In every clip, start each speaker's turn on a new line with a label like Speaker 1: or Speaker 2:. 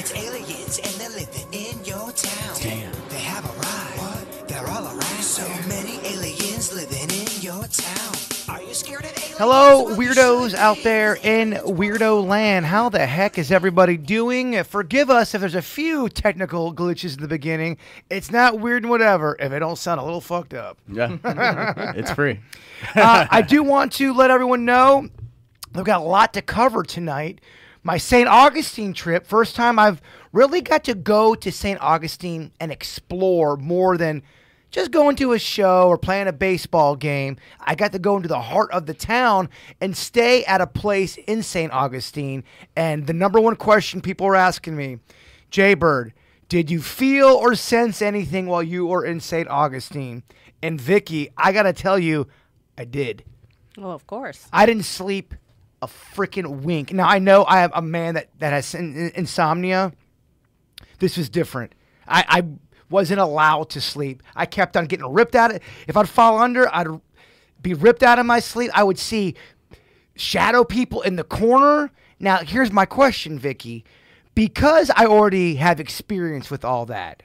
Speaker 1: It's aliens and they're living in your town.
Speaker 2: Damn.
Speaker 1: They have arrived. What? They're all around. So many aliens living in your town. Are you scared of aliens?
Speaker 3: Hello, weirdos out there in Weirdo Land. How the heck is everybody doing? Forgive us if there's a few technical glitches in the beginning. It's not weird and whatever if it don't sound a little fucked up.
Speaker 2: Yeah, it's free.
Speaker 3: uh, I do want to let everyone know we've got a lot to cover tonight. My St. Augustine trip, first time I've really got to go to St. Augustine and explore more than just going to a show or playing a baseball game. I got to go into the heart of the town and stay at a place in St. Augustine. And the number one question people were asking me, Jay Bird, did you feel or sense anything while you were in St. Augustine? And Vicky, I got to tell you, I did.
Speaker 4: Well, of course.
Speaker 3: I didn't sleep a freaking wink. Now I know I have a man that that has in, in- insomnia. This was different. I, I wasn't allowed to sleep. I kept on getting ripped out. Of, if I'd fall under, I'd be ripped out of my sleep. I would see shadow people in the corner. Now here's my question, Vicky. Because I already have experience with all that,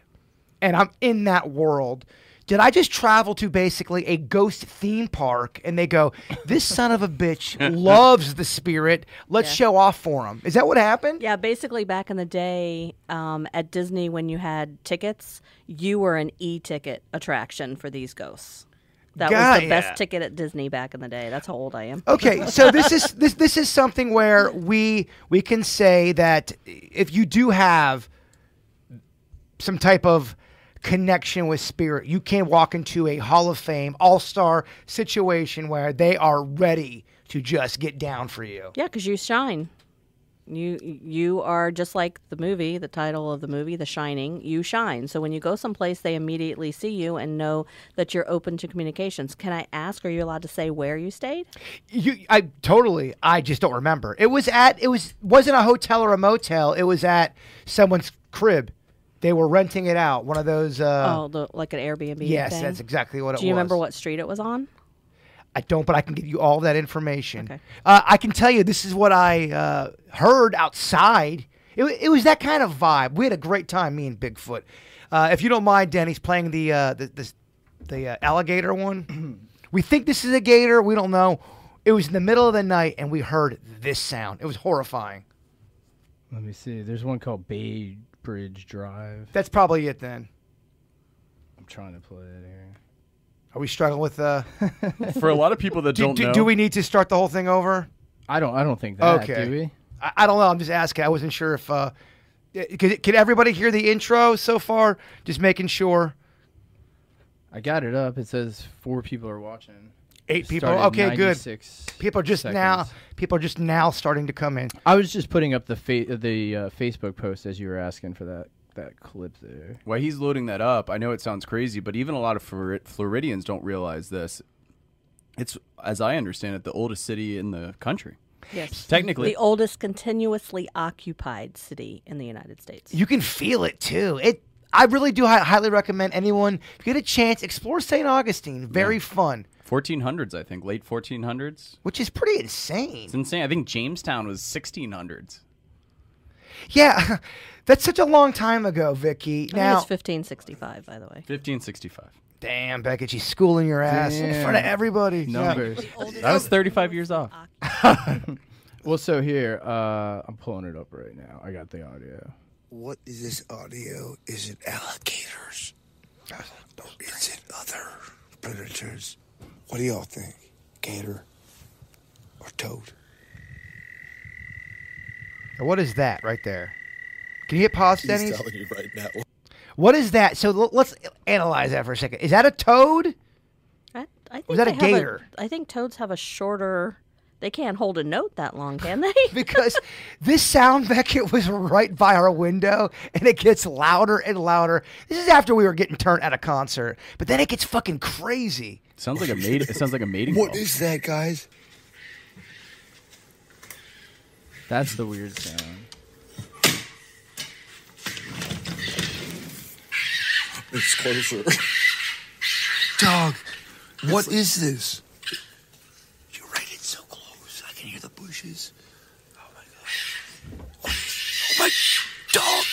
Speaker 3: and I'm in that world. Did I just travel to basically a ghost theme park and they go, this son of a bitch loves the spirit. Let's
Speaker 4: Yeah.
Speaker 3: show off for him. Is that what happened?
Speaker 4: Yeah, basically back in the day um, at Disney, when you had tickets, you were an e-ticket attraction for these ghosts. That was
Speaker 3: God,
Speaker 4: the
Speaker 3: yeah.
Speaker 4: best ticket at Disney back in the day. That's how old I am.
Speaker 3: Okay, so this is this this is something where we we can say that if you do have some type of connection with spirit, you can walk into a Hall of Fame all-star situation where they are ready to just get down for you.
Speaker 4: Yeah, because you shine. You you are just like the movie, the title of the movie, The Shining. You shine. So when you go someplace, they immediately see you and know that you're open to communications. Can I ask? Are you allowed to say where you stayed?
Speaker 3: You, I totally. I just don't remember. It was at. It was wasn't a hotel or a motel. It was at someone's crib. They were renting it out. One of those. Uh,
Speaker 4: oh, the, like an Airbnb.
Speaker 3: yes,
Speaker 4: thing?
Speaker 3: that's exactly what it was.
Speaker 4: Do you remember what street it was on?
Speaker 3: I don't, but I can give you all that information.
Speaker 4: Okay.
Speaker 3: Uh, I can tell you this is what I uh, heard outside. It, it was that kind of vibe. We had a great time, me and Bigfoot. Uh, if you don't mind, Denny's playing the uh, the the, the uh, alligator one. we think this is a gator. We don't know. It was in the middle of the night, and we heard this sound. It was horrifying.
Speaker 5: Let me see. There's one called Bay Bridge Drive.
Speaker 3: That's probably it then.
Speaker 5: I'm trying to play it here.
Speaker 3: Are we struggling with? Uh,
Speaker 2: For a lot of people that
Speaker 3: do,
Speaker 2: don't
Speaker 3: do,
Speaker 2: know,
Speaker 3: do we need to start the whole thing over?
Speaker 5: I don't. I don't think that.
Speaker 3: Okay.
Speaker 5: Do we?
Speaker 3: I, I don't know. I'm just asking. I wasn't sure if. Uh, could, could everybody hear the intro so far? Just making sure.
Speaker 5: I got it up. It says four people are watching.
Speaker 3: Eight people. Okay, good.
Speaker 5: 96
Speaker 3: People are just now. People are just now starting to come in.
Speaker 5: I was just putting up the fa- the uh, Facebook post as you were asking for that that clip there.
Speaker 2: while he's loading that up, I know it sounds crazy, but even a lot of Flor- Floridians don't realize this. It's, as I understand it, the oldest city in the country.
Speaker 4: Yes.
Speaker 2: Technically,
Speaker 4: The oldest continuously occupied city in the United States.
Speaker 3: You can feel it too. It. I really do hi- highly recommend anyone if you get a chance explore St. Augustine. Very fun,
Speaker 2: 1400s, I think, late 1400s.
Speaker 3: which is pretty insane.
Speaker 2: It's insane. I think Jamestown was 1600s.
Speaker 3: Yeah, that's such a long time ago, Vicky.
Speaker 4: I think
Speaker 3: Now,
Speaker 4: it's 1565, by the way.
Speaker 2: 1565.
Speaker 3: damn, Beckett, she's schooling your ass in front of
Speaker 5: Damn.
Speaker 3: everybody. Yeah.
Speaker 5: Numbers.
Speaker 2: That was 35 years off.
Speaker 5: well, so here, uh, I'm pulling it up right now. I got the audio.
Speaker 1: What is this audio? Is it alligators? Is it other predators? What do y'all think? Gator or toad?
Speaker 3: What is that right there? Can you hit pause, Denny?
Speaker 1: telling you right now.
Speaker 3: What is that? So l- let's analyze that for a second. Is that a toad?
Speaker 4: I, I think
Speaker 3: Was that
Speaker 4: they
Speaker 3: a
Speaker 4: have
Speaker 3: gator?
Speaker 4: I think toads have a shorter. They can't hold a note that long, can they?
Speaker 3: Because this sound Beckett was right by our window and it gets louder and louder. This is after we were getting turned at a concert, but then it gets fucking crazy.
Speaker 2: Sounds like a mate. It sounds like a mating
Speaker 1: What
Speaker 2: call.
Speaker 1: is that, guys?
Speaker 5: That's the weird sound.
Speaker 1: It's closer. Dog, what is this? You're right, it's so close. I can hear the bushes. Oh my god. Oh my dog.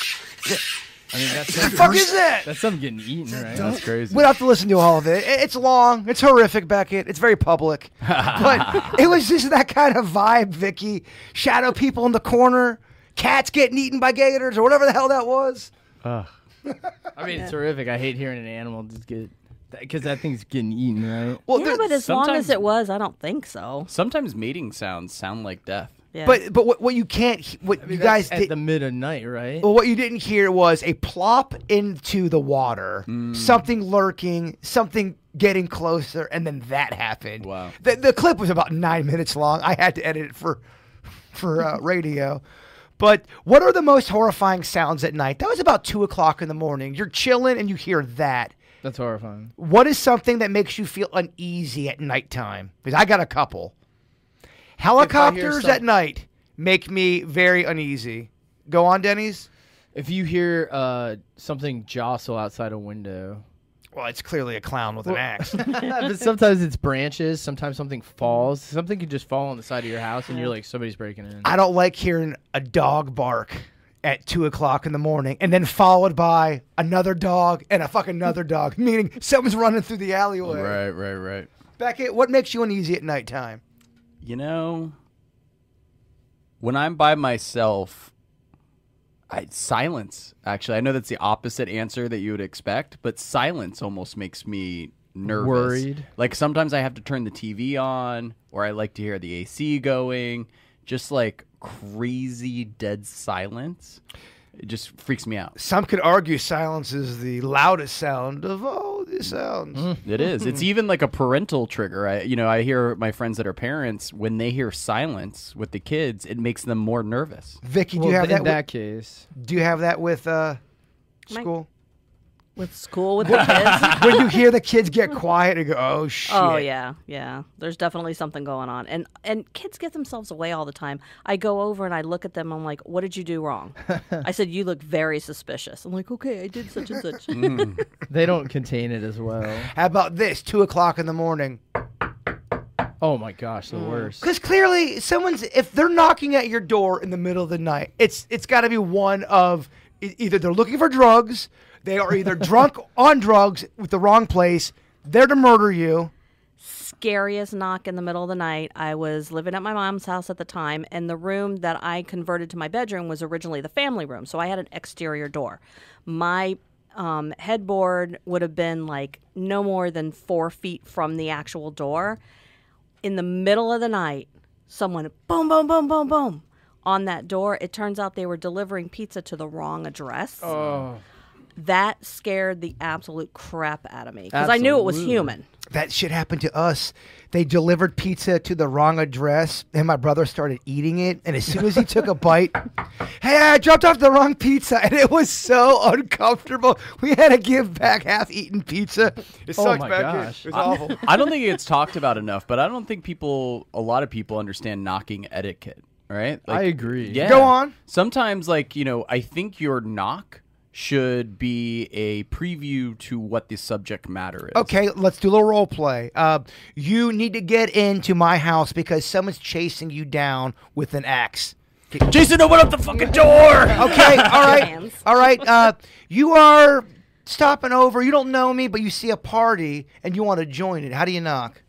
Speaker 5: I mean, that's
Speaker 3: the fuck is that?
Speaker 5: that's something getting eaten, right?
Speaker 2: That's crazy.
Speaker 3: We don't have to listen to all of it. It's long. It's horrific, Beckett. It's very public. but it was just that kind of vibe, Vicky. Shadow people in the corner, cats getting eaten by gators, or whatever the hell that was.
Speaker 5: Ugh. I mean, it's horrific. I hate hearing an animal just get because that thing's getting eaten, right?
Speaker 3: Well,
Speaker 4: yeah, but as long as it was, I don't think so.
Speaker 2: Sometimes mating sounds sound like death.
Speaker 4: Yeah.
Speaker 3: but but what, what you can't, he- what you guys
Speaker 5: at
Speaker 3: did,
Speaker 5: the mid of night, right?
Speaker 3: well, what you didn't hear was a plop into the water, something lurking, something getting closer, and then that happened.
Speaker 2: Wow.
Speaker 3: The, the clip was about nine minutes long. I had to edit it for for uh, radio. But what are the most horrifying sounds at night? That was about two o'clock in the morning. You're chilling and you hear that.
Speaker 5: That's horrifying.
Speaker 3: What is something that makes you feel uneasy at nighttime? Because I got a couple. Helicopters
Speaker 5: some-
Speaker 3: at night make me very uneasy. Go on, Denny's.
Speaker 5: If you hear uh, something jostle outside a window,
Speaker 3: Well, it's clearly a clown with an axe.
Speaker 5: but sometimes it's branches. Sometimes something falls. Something could just fall on the side of your house, and you're like, somebody's breaking in.
Speaker 3: I don't like hearing a dog bark at two o'clock in the morning, and then followed by another dog and a fucking another dog, meaning someone's running through the alleyway.
Speaker 2: Right, right, right.
Speaker 3: Beckett, what makes you uneasy at nighttime?
Speaker 2: You know, when I'm by myself, I silence. Actually, I know that's the opposite answer that you would expect, but silence almost makes me nervous.
Speaker 5: Worried?
Speaker 2: Like sometimes I have to turn the TV on, or I like to hear the AC going. Just like crazy dead silence, it just freaks me out.
Speaker 3: Some could argue silence is the loudest sound of all the sounds.
Speaker 2: It is. It's even like a parental trigger. I, you know, I hear my friends that are parents when they hear silence with the kids, it makes them more nervous.
Speaker 3: Vicky, do
Speaker 5: Well,
Speaker 3: you have
Speaker 5: in
Speaker 3: that?
Speaker 5: that case,
Speaker 3: with, do you have that with uh,
Speaker 4: My-
Speaker 3: school?
Speaker 4: With school with the kids.
Speaker 3: when you hear the kids get quiet and go, "Oh, oh shit!"
Speaker 4: Oh yeah, yeah. There's definitely something going on, and and kids get themselves away all the time. I go over and I look at them. I'm like, "What did you do wrong?" I said, "You look very suspicious." I'm like, "Okay, I did such and such." Mm.
Speaker 5: they don't contain it as well.
Speaker 3: How about this? Two o'clock in the morning.
Speaker 5: Oh my gosh, the mm. worst.
Speaker 3: Because clearly, someone's if they're knocking at your door in the middle of the night, it's it's got to be one of either they're looking for drugs, they are either drunk on drugs with the wrong place, they're to murder you.
Speaker 4: Scariest knock in the middle of the night. I was living at my mom's house at the time, and the room that I converted to my bedroom was originally the family room. So I had an exterior door. My um, headboard would have been like no more than four feet from the actual door. in the middle of the night, someone boom, boom, boom, boom, boom on that door. It turns out they were delivering pizza to the wrong address.
Speaker 5: Oh,
Speaker 4: That scared the absolute crap out of me because I knew it was
Speaker 5: Absolutely.
Speaker 4: human.
Speaker 3: That shit happened to us. They delivered pizza to the wrong address, and my brother started eating it. And as soon as he took a bite, hey, I dropped off the wrong pizza, and it was so uncomfortable. We had to give back half-eaten pizza. It
Speaker 5: Oh
Speaker 3: sucked
Speaker 5: my
Speaker 3: back
Speaker 5: gosh.
Speaker 3: It was awful.
Speaker 2: I don't think it's talked about enough, but I don't think people, a lot of people understand knocking etiquette, right?
Speaker 5: I agree.
Speaker 2: Yeah.
Speaker 3: Go on.
Speaker 2: Sometimes, like, you know, I think your knock should be a preview to what the subject matter is.
Speaker 3: Okay, let's do a little role play. Uh, you need to get into my house because someone's chasing you down with an axe.
Speaker 2: Jason, open up the fucking door!
Speaker 3: Okay, all right, all right. Uh, you are stopping over. You don't know me, but you see a party and you want to join it. How do you knock?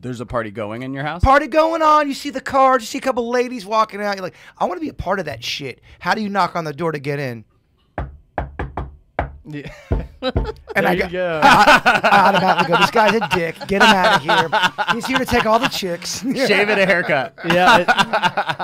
Speaker 2: There's a party going in your house?
Speaker 3: Party going on. You see the cars. You see a couple ladies walking out. You're like, I want to be a part of that shit. How do you knock on the door to get in?
Speaker 5: Yeah.
Speaker 3: And
Speaker 5: there
Speaker 3: I
Speaker 5: you
Speaker 3: go,
Speaker 5: go.
Speaker 3: I automatically go, this guy's a dick. Get him out of here. He's here to take all the chicks.
Speaker 2: Shave it a haircut.
Speaker 5: yeah, it-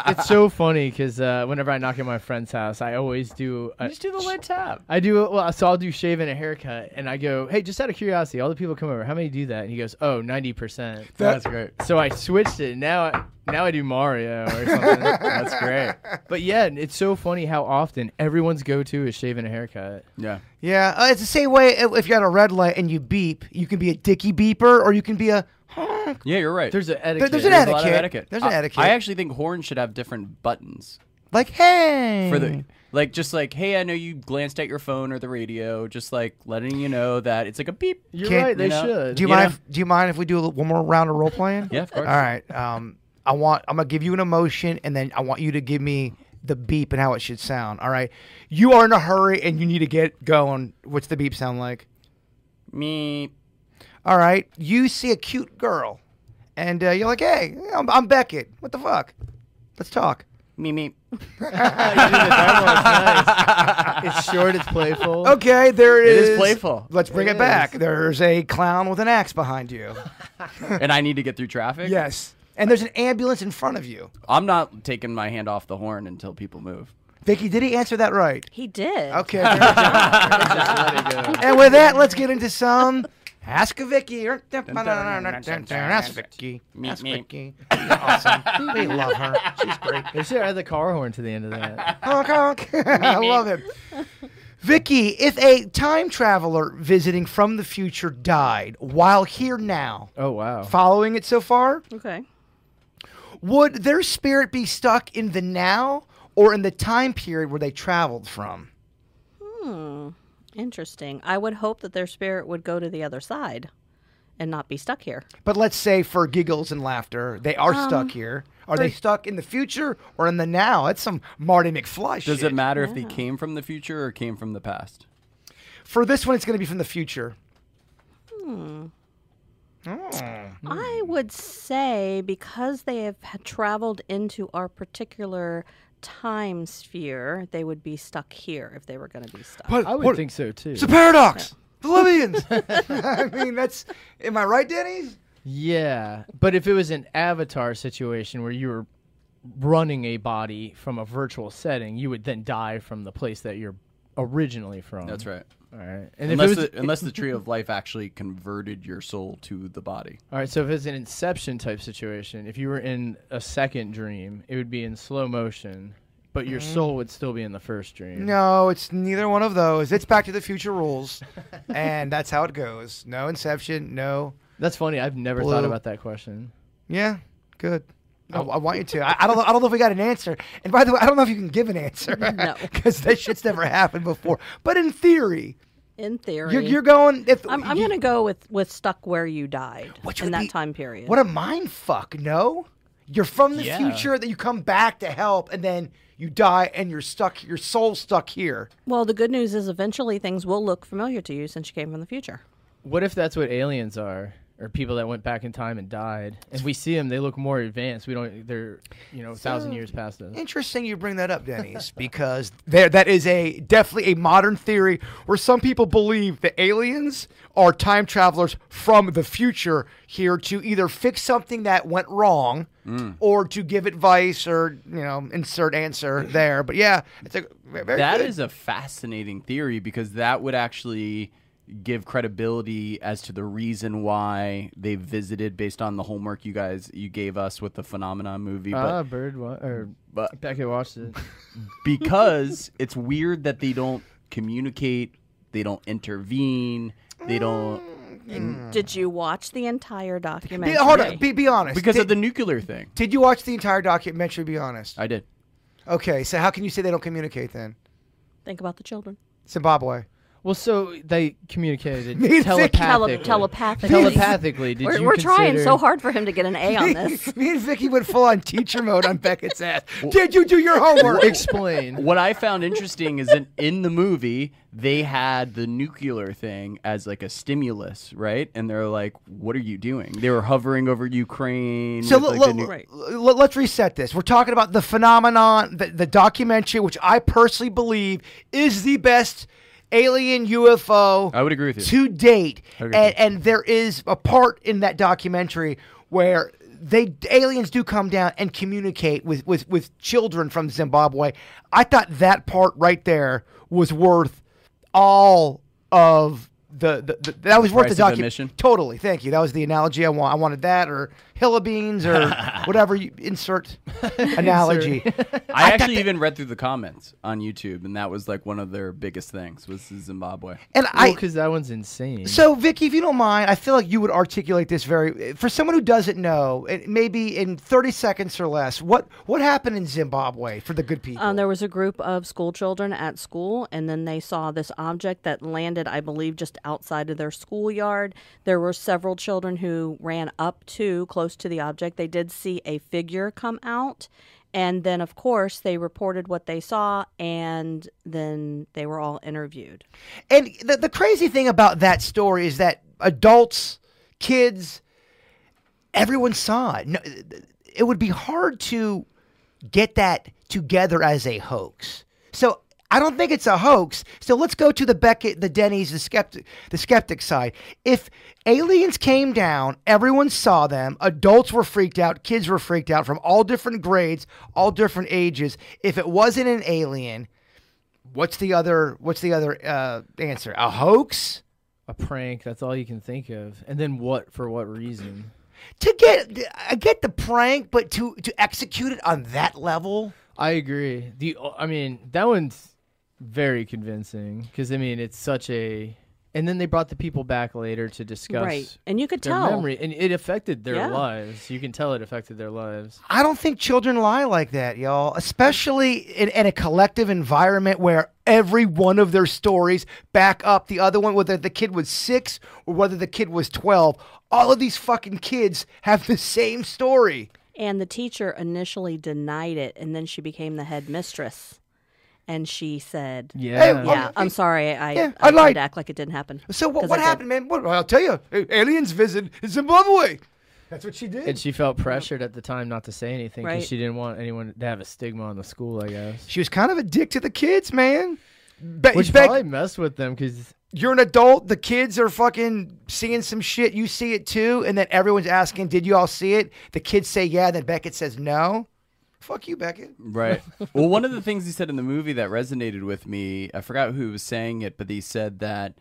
Speaker 5: it's so funny because uh, whenever I knock at my friend's house, I always do. A,
Speaker 2: Just do the light tap.
Speaker 5: I do well, so I'll do shave and a haircut, and I go, hey, just out of curiosity, all the people come over, how many do that? And he goes, oh, 90 percent.
Speaker 2: That's great.
Speaker 5: So I switched it. Now, I, now I do Mario or something.
Speaker 2: That's great.
Speaker 5: but yeah, it's so funny how often everyone's go-to is shaving a haircut.
Speaker 2: Yeah.
Speaker 3: Yeah, uh, it's the same way if if you're at a red light and you beep, you can be a dicky beeper or you can be a honk.
Speaker 2: Yeah, you're right.
Speaker 5: There's an
Speaker 3: There-
Speaker 5: etiquette.
Speaker 3: there's an
Speaker 2: There's a lot of
Speaker 3: etiquette.
Speaker 2: etiquette.
Speaker 3: There's an
Speaker 2: I-
Speaker 3: etiquette.
Speaker 2: I actually think horns should have different buttons
Speaker 3: Like, hey.
Speaker 2: for the like just like hey I know you glanced at your phone or the radio just like letting you know that it's like a beep.
Speaker 5: You're
Speaker 3: Can't-
Speaker 5: right. They
Speaker 2: you know,
Speaker 5: should.
Speaker 3: do you
Speaker 2: you
Speaker 3: mind?
Speaker 2: know?
Speaker 3: If, do you mind if we do a, one more round of role playing?
Speaker 2: Yeah, of course.
Speaker 3: All right. Um, I want. I'm gonna give you an emotion, and then I want you to give me the beep and how it should sound. All right. You are in a hurry and you need to get going. What's the beep sound like?
Speaker 2: Me.
Speaker 3: All right. You see a cute girl, and uh, you're like, "Hey, I'm, I'm Beckett. What the fuck? Let's talk."
Speaker 2: Me. Me.
Speaker 5: it's short. It's playful.
Speaker 3: Okay, there
Speaker 2: It
Speaker 3: is.
Speaker 2: is playful.
Speaker 3: Let's bring
Speaker 5: It
Speaker 3: it, back. There's a clown with an axe behind you.
Speaker 2: and I need to get through traffic.
Speaker 3: yes. And there's an ambulance in front of you.
Speaker 2: I'm not taking my hand off the horn until people move.
Speaker 3: Vicky, did he answer that right?
Speaker 4: He did.
Speaker 3: Okay. and with that, let's get into some Ask a Vicky. Ask Vicky.
Speaker 2: Me,
Speaker 3: Ask
Speaker 2: me.
Speaker 3: Vicky. Awesome. We love her. She's great.
Speaker 5: They should add the car horn to the end of that.
Speaker 3: Honk, honk. I love it. Vicky, if a time traveler visiting from the future died while here now,
Speaker 5: Oh wow.
Speaker 3: following it so far,
Speaker 4: Okay.
Speaker 3: Would their spirit be stuck in the now or in the time period where they traveled from? Hmm.
Speaker 4: Interesting. I would hope that their spirit would go to the other side and not be stuck here.
Speaker 3: But let's say for giggles and laughter, they are stuck here. Are they stuck in the future or in the now? That's some Marty McFly
Speaker 2: Does
Speaker 3: shit.
Speaker 2: it matter if they came from the future or came from the past?
Speaker 3: For this one, it's going to be from the future. Oh.
Speaker 4: I would say because they have traveled into our particular time sphere, they would be stuck here if they were going to be stuck.
Speaker 3: What-
Speaker 5: I would
Speaker 3: what-
Speaker 5: think so too.
Speaker 3: It's a paradox. The Libyans. I mean, that's. Am I right, Denny's?
Speaker 5: Yeah, but if it was an avatar situation where you were running a body from a virtual setting, you would then die from the place that you're originally from.
Speaker 2: That's right.
Speaker 5: All right. And
Speaker 2: Unless,
Speaker 5: was,
Speaker 2: the, unless the tree of life actually converted your soul to the body.
Speaker 5: all right, so if it's an Inception type situation, if you were in a second dream, it would be in slow motion, but your mm-hmm. soul would still be in the first dream.
Speaker 3: No, it's neither one of those. It's Back to the Future rules, and that's how it goes. No Inception. No.
Speaker 5: That's funny. I've never
Speaker 3: Blue.
Speaker 5: thought about that question.
Speaker 3: Yeah. Good. I, I want you to. I, I don't. know- I don't know if we got an answer. And by the way, I don't know if you can give an answer.
Speaker 4: No.
Speaker 3: Because that shit's never happened before. But in theory,
Speaker 4: In theory,
Speaker 3: you're, you're going. If
Speaker 4: I'm, I'm going to go with, with stuck where you died
Speaker 3: Which
Speaker 4: in that
Speaker 3: be-
Speaker 4: time period.
Speaker 3: What a mind fuck. No, you're from the
Speaker 5: Yeah.
Speaker 3: future. That you come back to help, and then you die, and you're stuck. Your soul's stuck here.
Speaker 4: well, the good news is eventually things will look familiar to you since you came from the future.
Speaker 5: What if that's what aliens are? Or people that went back in time and died, and we see them, they look more advanced. We don't. They're, you know, a thousand years past us.
Speaker 3: Interesting you bring that up, Denny's, because there that is a definitely a modern theory where some people believe the aliens are time travelers from the future here to either fix something that went wrong mm. or to give advice or you know insert answer there. But yeah, it's a very
Speaker 2: That
Speaker 3: good.
Speaker 2: is a fascinating theory because that would actually give credibility as to the reason why they visited based on the homework you guys you gave us with the phenomenon movie
Speaker 5: Ah,
Speaker 2: but
Speaker 5: Bird wa- or
Speaker 2: but
Speaker 5: Beckett watched it.
Speaker 2: because it's weird that they don't communicate they don't intervene they don't
Speaker 4: Did you watch the entire
Speaker 3: be,
Speaker 4: documentary?
Speaker 3: hold on, be, be honest.
Speaker 2: because
Speaker 3: did,
Speaker 2: of the nuclear thing
Speaker 3: did you watch the entire documentary? Be honest.
Speaker 2: i did
Speaker 3: Okay, so how can you say they don't communicate then?
Speaker 4: Think about the children.
Speaker 3: Zimbabwe.
Speaker 5: Well, so they communicated
Speaker 3: Me and Vicky-
Speaker 5: telepathically.
Speaker 4: Tele- telepathically.
Speaker 5: Telepathically, did
Speaker 4: we're
Speaker 5: you
Speaker 4: we're trying so hard for him to get an A on this.
Speaker 3: Me and Vicky went full on teacher mode on Beckett's ass. Did you do your homework?
Speaker 5: Explain.
Speaker 2: what i found interesting is that in the movie they had the nuclear thing as like a stimulus right and they're like what are you doing they were hovering over ukraine
Speaker 3: So l-
Speaker 2: like,
Speaker 3: l-
Speaker 2: nu-
Speaker 4: Right.
Speaker 3: l- let's reset this. We're talking about the phenomenon, the, the documentary, which I personally believe is the best alien UFO
Speaker 2: I would agree with you.
Speaker 3: to date. And, and there is a part in that documentary where they aliens do come down and communicate with, with, with children from Zimbabwe. I thought that part right there was worth all of the, the, the that was worth the documentary. Totally, thank you. That was the analogy I want. I wanted that or Hilla beans or whatever you insert analogy.
Speaker 2: I actually even read through the comments on YouTube, and that was like one of their biggest things was Zimbabwe.
Speaker 3: And
Speaker 5: Well,
Speaker 3: I
Speaker 5: because that one's insane.
Speaker 3: so Vicky, if you don't mind, I feel like you would articulate this very for someone who doesn't know, maybe in thirty seconds or less. What what happened in Zimbabwe for the good people?
Speaker 4: Um, there was a group of school children at school, and then they saw this object that landed, I believe, just outside of their schoolyard. There were several children who ran up to close to the object. They did see a figure come out, And then, of course, they reported what they saw, and then they were all interviewed.
Speaker 3: And the, the crazy thing about that story is that adults, kids, everyone saw it. No, it would be hard to get that together as a hoax. So I don't think it's a hoax. So let's go to the Beckett, the Denny's, the skeptic, the skeptic side. If aliens came down, everyone saw them. Adults were freaked out. Kids were freaked out from all different grades, all different ages. If it wasn't an alien, what's the other? What's the other uh, answer? A hoax?
Speaker 5: A prank. That's all you can think of. And then what? For what reason?
Speaker 3: To get, I get the prank, but to to execute it on that level.
Speaker 5: I agree. The I mean that one's very convincing because I mean it's such a. And then they brought the people back later to discuss
Speaker 4: Right. And you could
Speaker 5: their
Speaker 4: tell.
Speaker 5: memory, and it affected their
Speaker 4: Yeah.
Speaker 5: lives. You can tell it affected their lives.
Speaker 3: I don't think children lie like that, y'all. Especially in, in a collective environment where every one of their stories back up the other one, whether the kid was six or whether the kid was 12. All of these fucking kids have the same story.
Speaker 4: And the teacher initially denied it, and then she became the head mistress. And she said,
Speaker 5: Yeah.
Speaker 3: well,
Speaker 4: Yeah, I'm sorry. I,
Speaker 3: Yeah,
Speaker 4: I,
Speaker 3: I lied.
Speaker 4: to act like it didn't happen.
Speaker 3: So what,
Speaker 4: 'Cause
Speaker 3: what
Speaker 4: I did.
Speaker 3: happened, man? What, I'll tell you. Aliens visit Zimbabwe. That's what she did.
Speaker 5: And she felt pressured at the time not to say anything because
Speaker 4: Right.
Speaker 5: she didn't want anyone to have a stigma on the school. I guess.
Speaker 3: she was kind of a dick to the kids, man. Be-
Speaker 5: Which
Speaker 3: Beck,
Speaker 5: probably messed with them because
Speaker 3: you're an adult. The kids are fucking seeing some shit. You see it too, and then everyone's asking, "Did you all see it?" The kids say, "Yeah." Then Beckett says, "No." Fuck you, Beckett.
Speaker 2: Right. well, one of the things he said in the movie that resonated with me, I forgot who was saying it, but he said that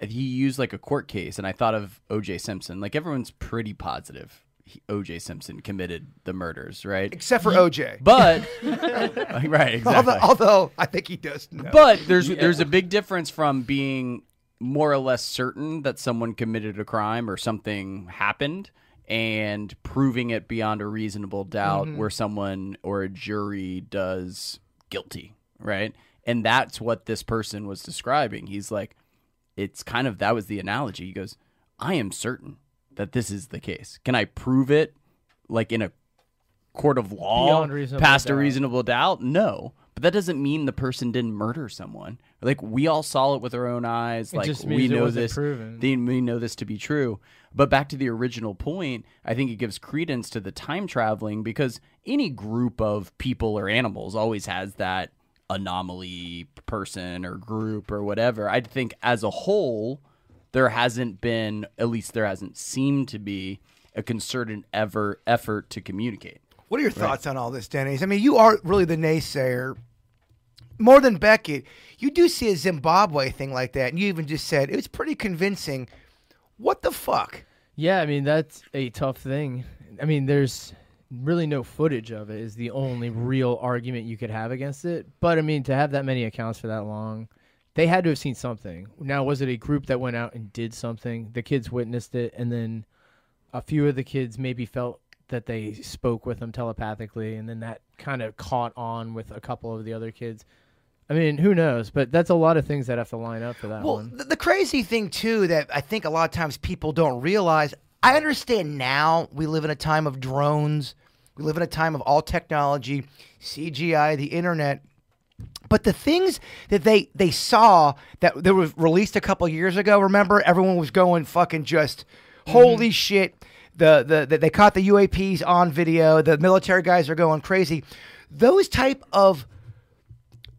Speaker 2: he used like a court case, and I thought of O.J. Simpson. Like everyone's pretty positive he, O.J. Simpson committed the murders, right?
Speaker 3: Except for OJ.
Speaker 2: But right, exactly.
Speaker 3: although, although I think he does. Know.
Speaker 2: But there's there's a big difference from being more or less certain that someone committed a crime or something happened and proving it beyond a reasonable doubt where someone or a jury does guilty, right? And that's what this person was describing. He's like it's kind of that was the analogy. He goes, "I am certain that this is the case. Can I prove it like in a court of law past a reasonable doubt? No. But that doesn't mean the person didn't murder someone. Like we all saw it with our own eyes.
Speaker 5: It
Speaker 2: like
Speaker 5: just
Speaker 2: we
Speaker 5: it
Speaker 2: know this.
Speaker 5: proven.
Speaker 2: They, we know this to be true. But back to the original point, I think it gives credence to the time traveling because any group of people or animals always has that anomaly person or group or whatever. I think as a whole, there hasn't been, at least there hasn't seemed to be, a concerted ever effort to communicate.
Speaker 3: What are your thoughts on all this, Denny's? I mean, you are really the naysayer. More than Beckett, you do see a Zimbabwe thing like that, and you even just said it was pretty convincing. What the fuck?
Speaker 5: Yeah, I mean that's a tough thing. I mean, there's really no footage of it is the only real argument you could have against it. But I mean, to have that many accounts for that long, they had to have seen something. Now, was it a group that went out and did something? The kids witnessed it, and then a few of the kids maybe felt that they spoke with them telepathically, and then that kind of caught on with a couple of the other kids. I mean, who knows? But that's a lot of things that have to line up for that
Speaker 3: Well,
Speaker 5: one.
Speaker 3: the, the crazy thing too that I think a lot of times people don't realize. I understand now we live in a time of drones. We live in a time of all technology, CGI, the internet. But the things that they they saw that that was released a couple years ago, remember everyone was going fucking just mm-hmm. holy shit. The, the the they caught the UAPs on video. The military guys are going crazy. Those type of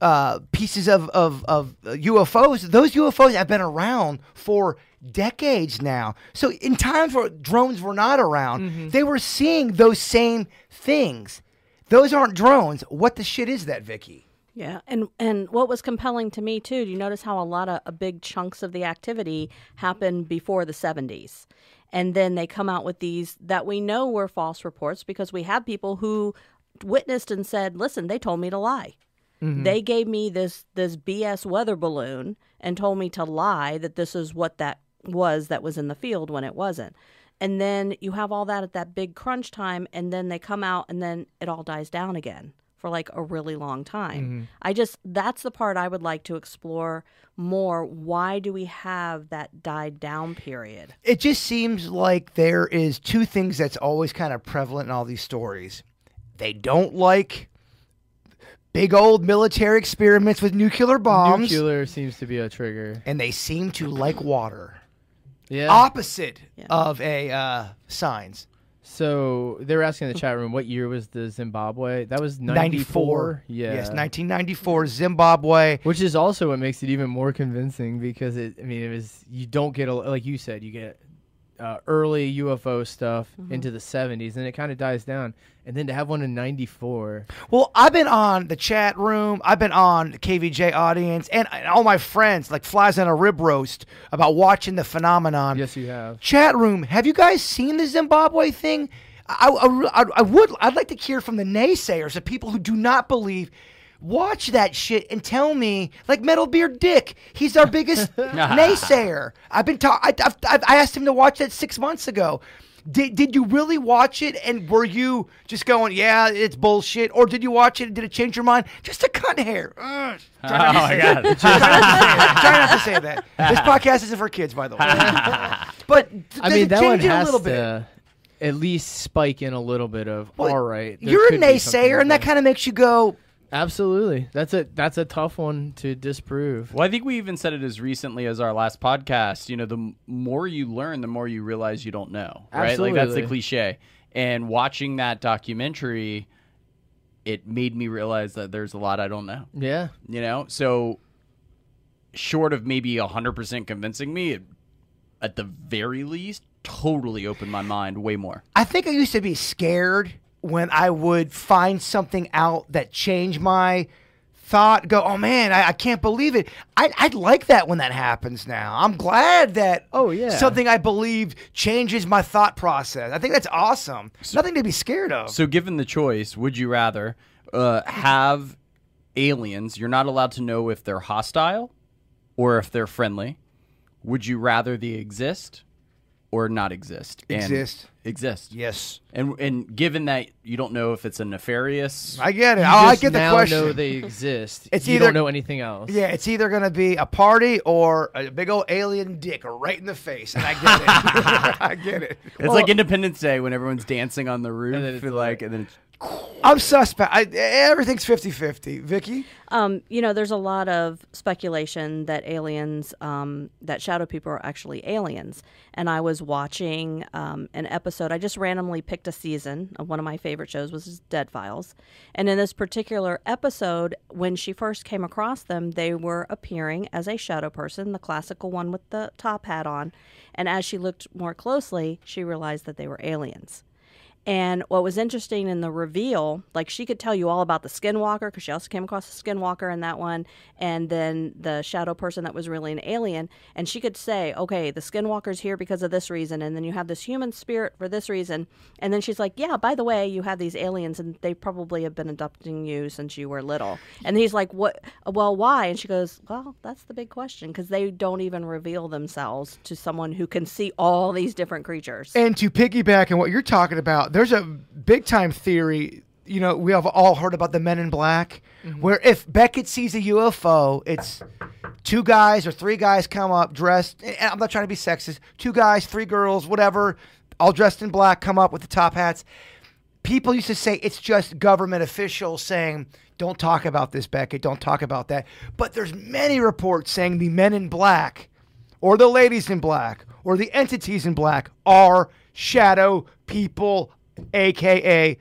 Speaker 3: uh, pieces of, of, of UFOs, those UFOs have been around for decades now. So in times where drones were not around, they were seeing those same things. Those aren't drones. What the shit is that, Vicky?
Speaker 4: Yeah, and and what was compelling to me too? Do you notice how a lot of a big chunks of the activity happened before the seventies, and then they come out with these that we know were false reports because we have people who witnessed and said, "Listen, they told me to lie. Mm-hmm. They gave me this this BS weather balloon and told me to lie that this is what that was that was in the field when it wasn't." And then you have all that at that big crunch time, and then they come out, and then it all dies down again for like a really long time. Mm-hmm. I just that's the part I would like to explore more. Why do we have that died down period?
Speaker 3: It just seems like there is two things that's always kind of prevalent in all these stories. They don't like big old military experiments with nuclear bombs,
Speaker 5: Nuclear seems to be a trigger.
Speaker 3: and they seem to like water.
Speaker 5: Yeah.
Speaker 3: Opposite
Speaker 4: Yeah.
Speaker 3: of a uh, signs.
Speaker 5: So they were asking in the chat room, what year was the Zimbabwe? That was 94.
Speaker 3: 94.
Speaker 5: Yeah.
Speaker 3: Yes, 1994, Zimbabwe.
Speaker 5: Which is also what makes it even more convincing because it. I mean, it was you don't get a like you said you get uh, early UFO stuff into the 70s and it kind of dies down, and then to have one in 94.
Speaker 3: Well, I've been on the chat room. I've been on the KVJ audience, and, and all my friends like flies on a rib roast about watching the phenomenon.
Speaker 5: Yes, you have.
Speaker 3: Chat room, have you guys seen the Zimbabwe thing? I, I, I, I would. I'd like to hear from the naysayers, the people who do not believe. Watch that shit and tell me, like Metal Beard Dick, he's our biggest naysayer. I've been talking. I've, I've, I asked him to watch that six months ago. Did, did you really watch it and were you just going, yeah, it's bullshit? Or did you watch it and did it change your mind? Just a cunt hair. Ugh. Oh Try not
Speaker 2: Oh my God.
Speaker 3: Try not to say that. Try not to say that. This podcast isn't for kids, by the way. But
Speaker 5: I mean,
Speaker 3: it
Speaker 5: that one
Speaker 3: change it a
Speaker 5: has
Speaker 3: little
Speaker 5: to
Speaker 3: bit?
Speaker 5: at least spike in a little bit of
Speaker 3: Well,
Speaker 5: all right.
Speaker 3: You're a
Speaker 5: could be something
Speaker 3: naysayer, and that kind of makes you go,
Speaker 5: Absolutely, that's a that's a tough one to disprove.
Speaker 2: Well, I think we even said it as recently as our last podcast. You know, the more you learn, the more you realize you don't know. Right? Like that's the cliche. And watching that documentary, it made me realize that there's a lot I don't know.
Speaker 5: Yeah,
Speaker 2: You know, so short of maybe hundred percent convincing me, it, at the very least, totally opened my mind way more.
Speaker 3: I think I used to be scared when I would find something out that changed my thought. Go, oh man, I, I can't believe it. I, I'd like that when that happens now. I'm glad that
Speaker 5: Oh, yeah.
Speaker 3: something I believed changes my thought process. I think that's awesome. Nothing to be scared of.
Speaker 2: So, given the choice, would you rather uh, have aliens? You're not allowed to know if they're hostile or if they're friendly. Would you rather they exist or not exist? And-
Speaker 3: Exist.
Speaker 2: exist.
Speaker 3: yes,
Speaker 2: And and given that you don't know if it's a nefarious,
Speaker 3: I get it. Oh, I get the question.
Speaker 5: now
Speaker 3: question.
Speaker 5: know they exist.
Speaker 3: It's
Speaker 5: you
Speaker 3: either-
Speaker 5: don't know anything else.
Speaker 3: Yeah, it's either going to be a party or a big old alien dick right in the face. And I get it. I get it.
Speaker 2: it's like Independence Day when everyone's dancing on the roof,
Speaker 5: And then it's
Speaker 2: like, and then it's,
Speaker 3: I'm suspect. I, everything's 50 50. Vicky?
Speaker 4: Um, you know, there's a lot of speculation that aliens, um, that shadow people are actually aliens. And I was watching um, an episode. I just randomly picked a season of one of my favorite shows, was Dead Files. And in this particular episode, when she first came across them, they were appearing as a shadow person, the classical one with the top hat on. And as she looked more closely, she realized that they were aliens. And what was interesting in the reveal, like she could tell you all about the skinwalker because she also came across the skinwalker in that one, and then the shadow person that was really an alien. And she could say, okay, the skinwalker's here because of this reason, and then you have this human spirit for this reason. And then she's like, yeah, by the way, you have these aliens, and they probably have been adopting you since you were little. And he's like, what? Well, why? And she goes, well, that's the big question because they don't even reveal themselves to someone who can see all these different creatures.
Speaker 3: And to piggyback on what you're talking about, there's a big time theory. You know, we have all heard about the Men in Black, mm-hmm. where if Beckett sees a UFO, it's two guys or three guys come up dressed. And I'm not trying to be sexist. Two guys, three girls, whatever, all dressed in black, come up with the top hats. People used to say it's just government officials saying, "Don't talk about this, Beckett. Don't talk about that." But there's many reports saying the Men in Black or the ladies in black or the entities in black are shadow people, aka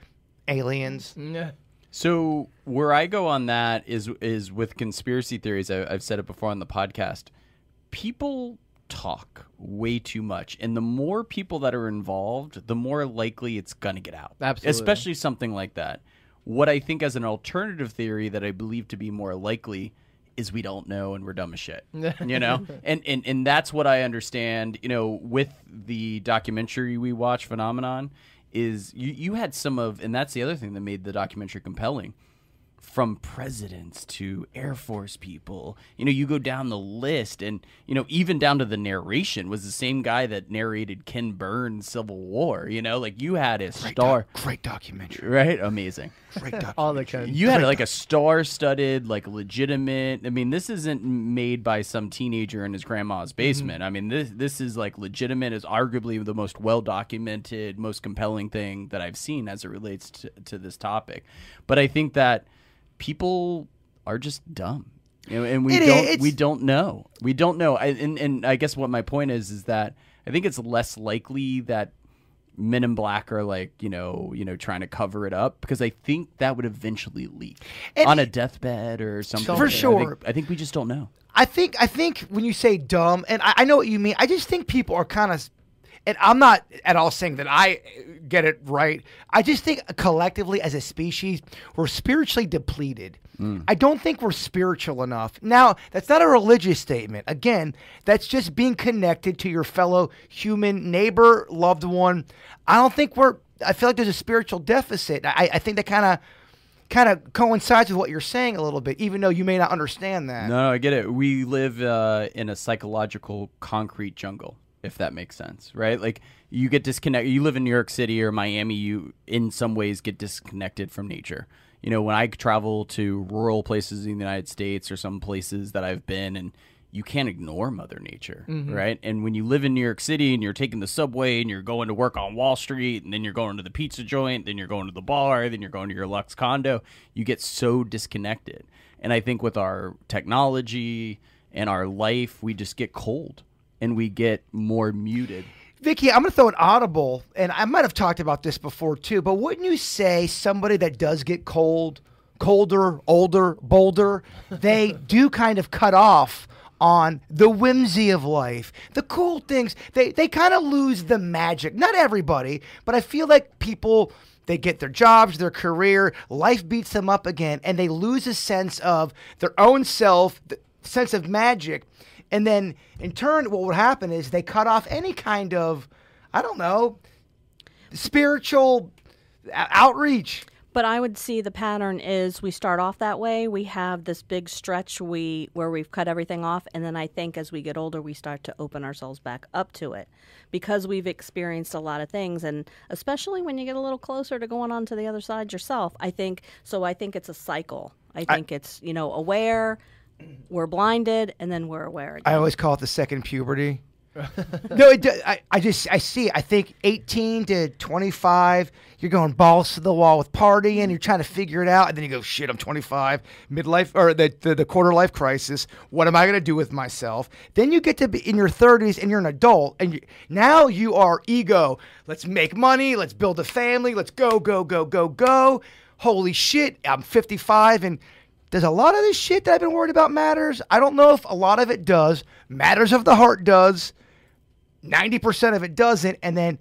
Speaker 3: aliens.
Speaker 5: Yeah.
Speaker 2: So where I go on that is is with conspiracy theories. I, I've said it before on the podcast. People talk way too much, and the more people that are involved, the more likely it's gonna get out.
Speaker 5: Absolutely.
Speaker 2: especially something like that. What I think as an alternative theory that I believe to be more likely is we don't know and we're dumb as shit. you know? And, and and that's what I understand, you know, with the documentary we watch Phenomenon, is you, you had some of and that's the other thing that made the documentary compelling. From presidents to Air Force people. You know, you go down the list, and you know, even down to the narration was the same guy that narrated Ken Burns' Civil War. You know, like you had a
Speaker 3: Great,
Speaker 2: star,
Speaker 3: doc- great documentary.
Speaker 2: right? Amazing.
Speaker 3: Great documentary.
Speaker 5: All the kind.
Speaker 2: You had like a star-studded, like legitimate. I mean, this isn't made by some teenager in his grandma's mm-hmm. basement. I mean, this this is like legitimate. Is arguably the most well-documented, most compelling thing that I've seen as it relates to, to this topic. But I think that people are just dumb. Know, and we
Speaker 3: It
Speaker 2: don't
Speaker 3: is.
Speaker 2: we don't know. We don't know. I, and and I guess what my point is is that I think it's less likely that men in black are like you know you know trying to cover it up because I think that would eventually leak
Speaker 3: And-
Speaker 2: on a deathbed or something.
Speaker 3: For
Speaker 2: I think-
Speaker 3: sure.
Speaker 2: I think, we just don't know.
Speaker 3: I think I think when you say dumb, and I, I know what you mean. I just think people are kind of, and I'm not at all saying that I get it right. I just think collectively as a species, we're spiritually depleted. I don't think we're spiritual enough. Now, that's not a religious statement. Again, that's just being connected to your fellow human neighbor, loved one. I don't think we're. I feel like there's a spiritual deficit. I, I think that kind of kind of coincides with what you're saying a little bit, even though you may not understand that.
Speaker 2: No, no, I get it. We live uh, in a psychological concrete jungle, if that makes sense, right? Like you get disconnected. You live in New York City or Miami, you in some ways get disconnected from nature. You know, when I travel to rural places in the United States or some places that I've been, and you can't ignore Mother Nature, mm-hmm. right? And when you live in New York City and you're taking the subway and you're going to work on Wall Street, and then you're going to the pizza joint, then you're going to the bar, then you're going to your Lux condo, you get so disconnected. And I think with our technology and our life, we just get cold and we get more muted.
Speaker 3: Vicky, I'm going to throw an audible, and I might have talked about this before too, but wouldn't you say somebody that does get cold, colder, older, bolder, they do kind of cut off on the whimsy of life, the cool things. They they kind of lose the magic. Not everybody, but I feel like people they get their jobs, their career, life beats them up again, and they lose a sense of their own self, the sense of magic. And then in turn, what would happen is they cut off any kind of, I don't know, spiritual uh, outreach.
Speaker 4: But I would see the pattern is we start off that way. We have this big stretch we where we've cut everything off, and then I think as we get older, we start to open ourselves back up to it because we've experienced a lot of things, and especially when you get a little closer to going on to the other side yourself. I think so. I think it's a cycle. I think it's you know aware, we're blinded, and then we're aware again.
Speaker 3: I always call it the second puberty. no, it, I, I just I see. I think 18 to 25, you're going balls to the wall with partying. You're trying to figure it out, and then you go, "Shit, I'm 25, midlife or the the, the quarter life crisis. What am I gonna do with myself?" Then you get to be in your 30s, and you're an adult, and you, now you are ego. Let's make money. Let's build a family. Let's go, go, go, go, go. Holy shit, I'm 55, and does a lot of this shit that I've been worried about matters? I don't know if a lot of it does. Matters of the heart does. 90% of it doesn't. And then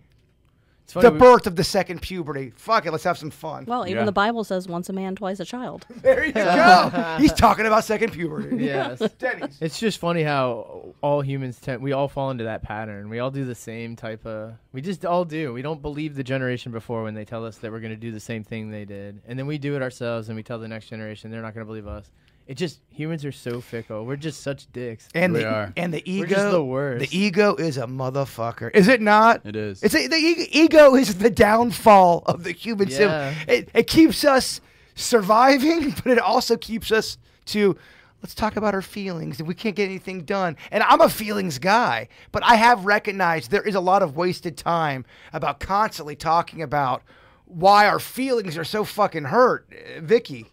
Speaker 3: the
Speaker 5: we-
Speaker 3: birth of the second puberty. Fuck it, let's have some fun.
Speaker 4: well, even
Speaker 2: Yeah.
Speaker 4: the Bible says once a man, twice a child.
Speaker 3: there you go. He's talking about second puberty.
Speaker 5: Yes.
Speaker 3: Denny's.
Speaker 5: It's just funny how all humans tend we all fall into that pattern. We all do the same type of we just all do. We don't believe the generation before when they tell us that we're going to do the same thing they did. And then we do it ourselves and we tell the next generation they're not going to believe us. It just humans are so fickle. We're just such dicks.
Speaker 3: And
Speaker 2: We
Speaker 3: the,
Speaker 2: are.
Speaker 3: and the ego.
Speaker 5: We're just the worst.
Speaker 3: The ego is a motherfucker. Is it not?
Speaker 2: It is.
Speaker 3: It's a, the ego, ego is the downfall of the human sim-
Speaker 5: Yeah.
Speaker 3: It, it keeps us surviving, but it also keeps us to let's talk about our feelings. If we can't get anything done, and I'm a feelings guy, but I have recognized there is a lot of wasted time about constantly talking about why our feelings are so fucking hurt. Uh, Vicky.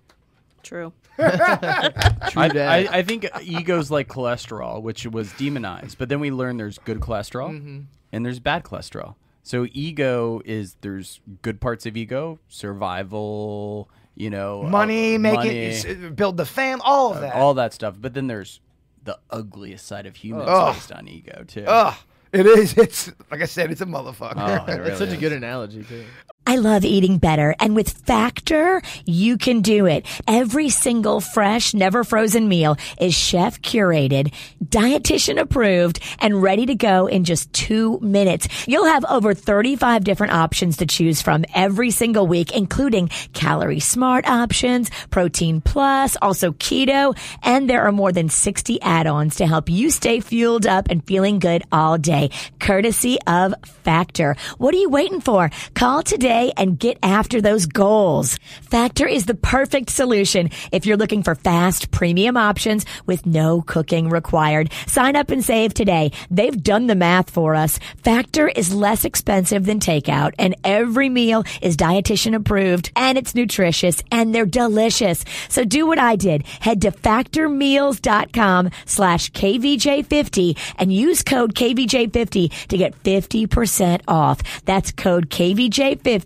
Speaker 4: True.
Speaker 5: True
Speaker 2: I,
Speaker 5: that.
Speaker 2: I, I think ego's like cholesterol, which was demonized, but then we learn there's good cholesterol
Speaker 3: Mm-hmm.
Speaker 2: and there's bad cholesterol. So ego is there's good parts of ego, survival, you know, uh,
Speaker 3: Money, make
Speaker 2: money,
Speaker 3: it, build the fam, all of that.
Speaker 2: all that stuff. But then there's the ugliest side of humans
Speaker 3: Ugh.
Speaker 2: based on ego too.
Speaker 3: Ugh, it is. It's like I said, it's a motherfucker.
Speaker 2: Oh, it
Speaker 5: That's such
Speaker 2: really
Speaker 5: a good analogy too.
Speaker 6: I love eating better, and with Factor, you can do it. Every single fresh, never frozen meal is chef curated, dietitian approved, and ready to go in just two minutes. You'll have over 35 different options to choose from every single week, including calorie smart options, protein plus, also keto, and there are more than 60 add-ons to help you stay fueled up and feeling good all day, courtesy of Factor. What are you waiting for? Call today and get after those goals. Factor is the perfect solution if you're looking for fast premium options with no cooking required. Sign up and save today. They've done the math for us. Factor is less expensive than takeout and every meal is dietitian approved and it's nutritious and they're delicious. So do what I did. Head to factormeals.com slash KVJ50 and use code KVJ50 to get 50% off. That's code KVJ50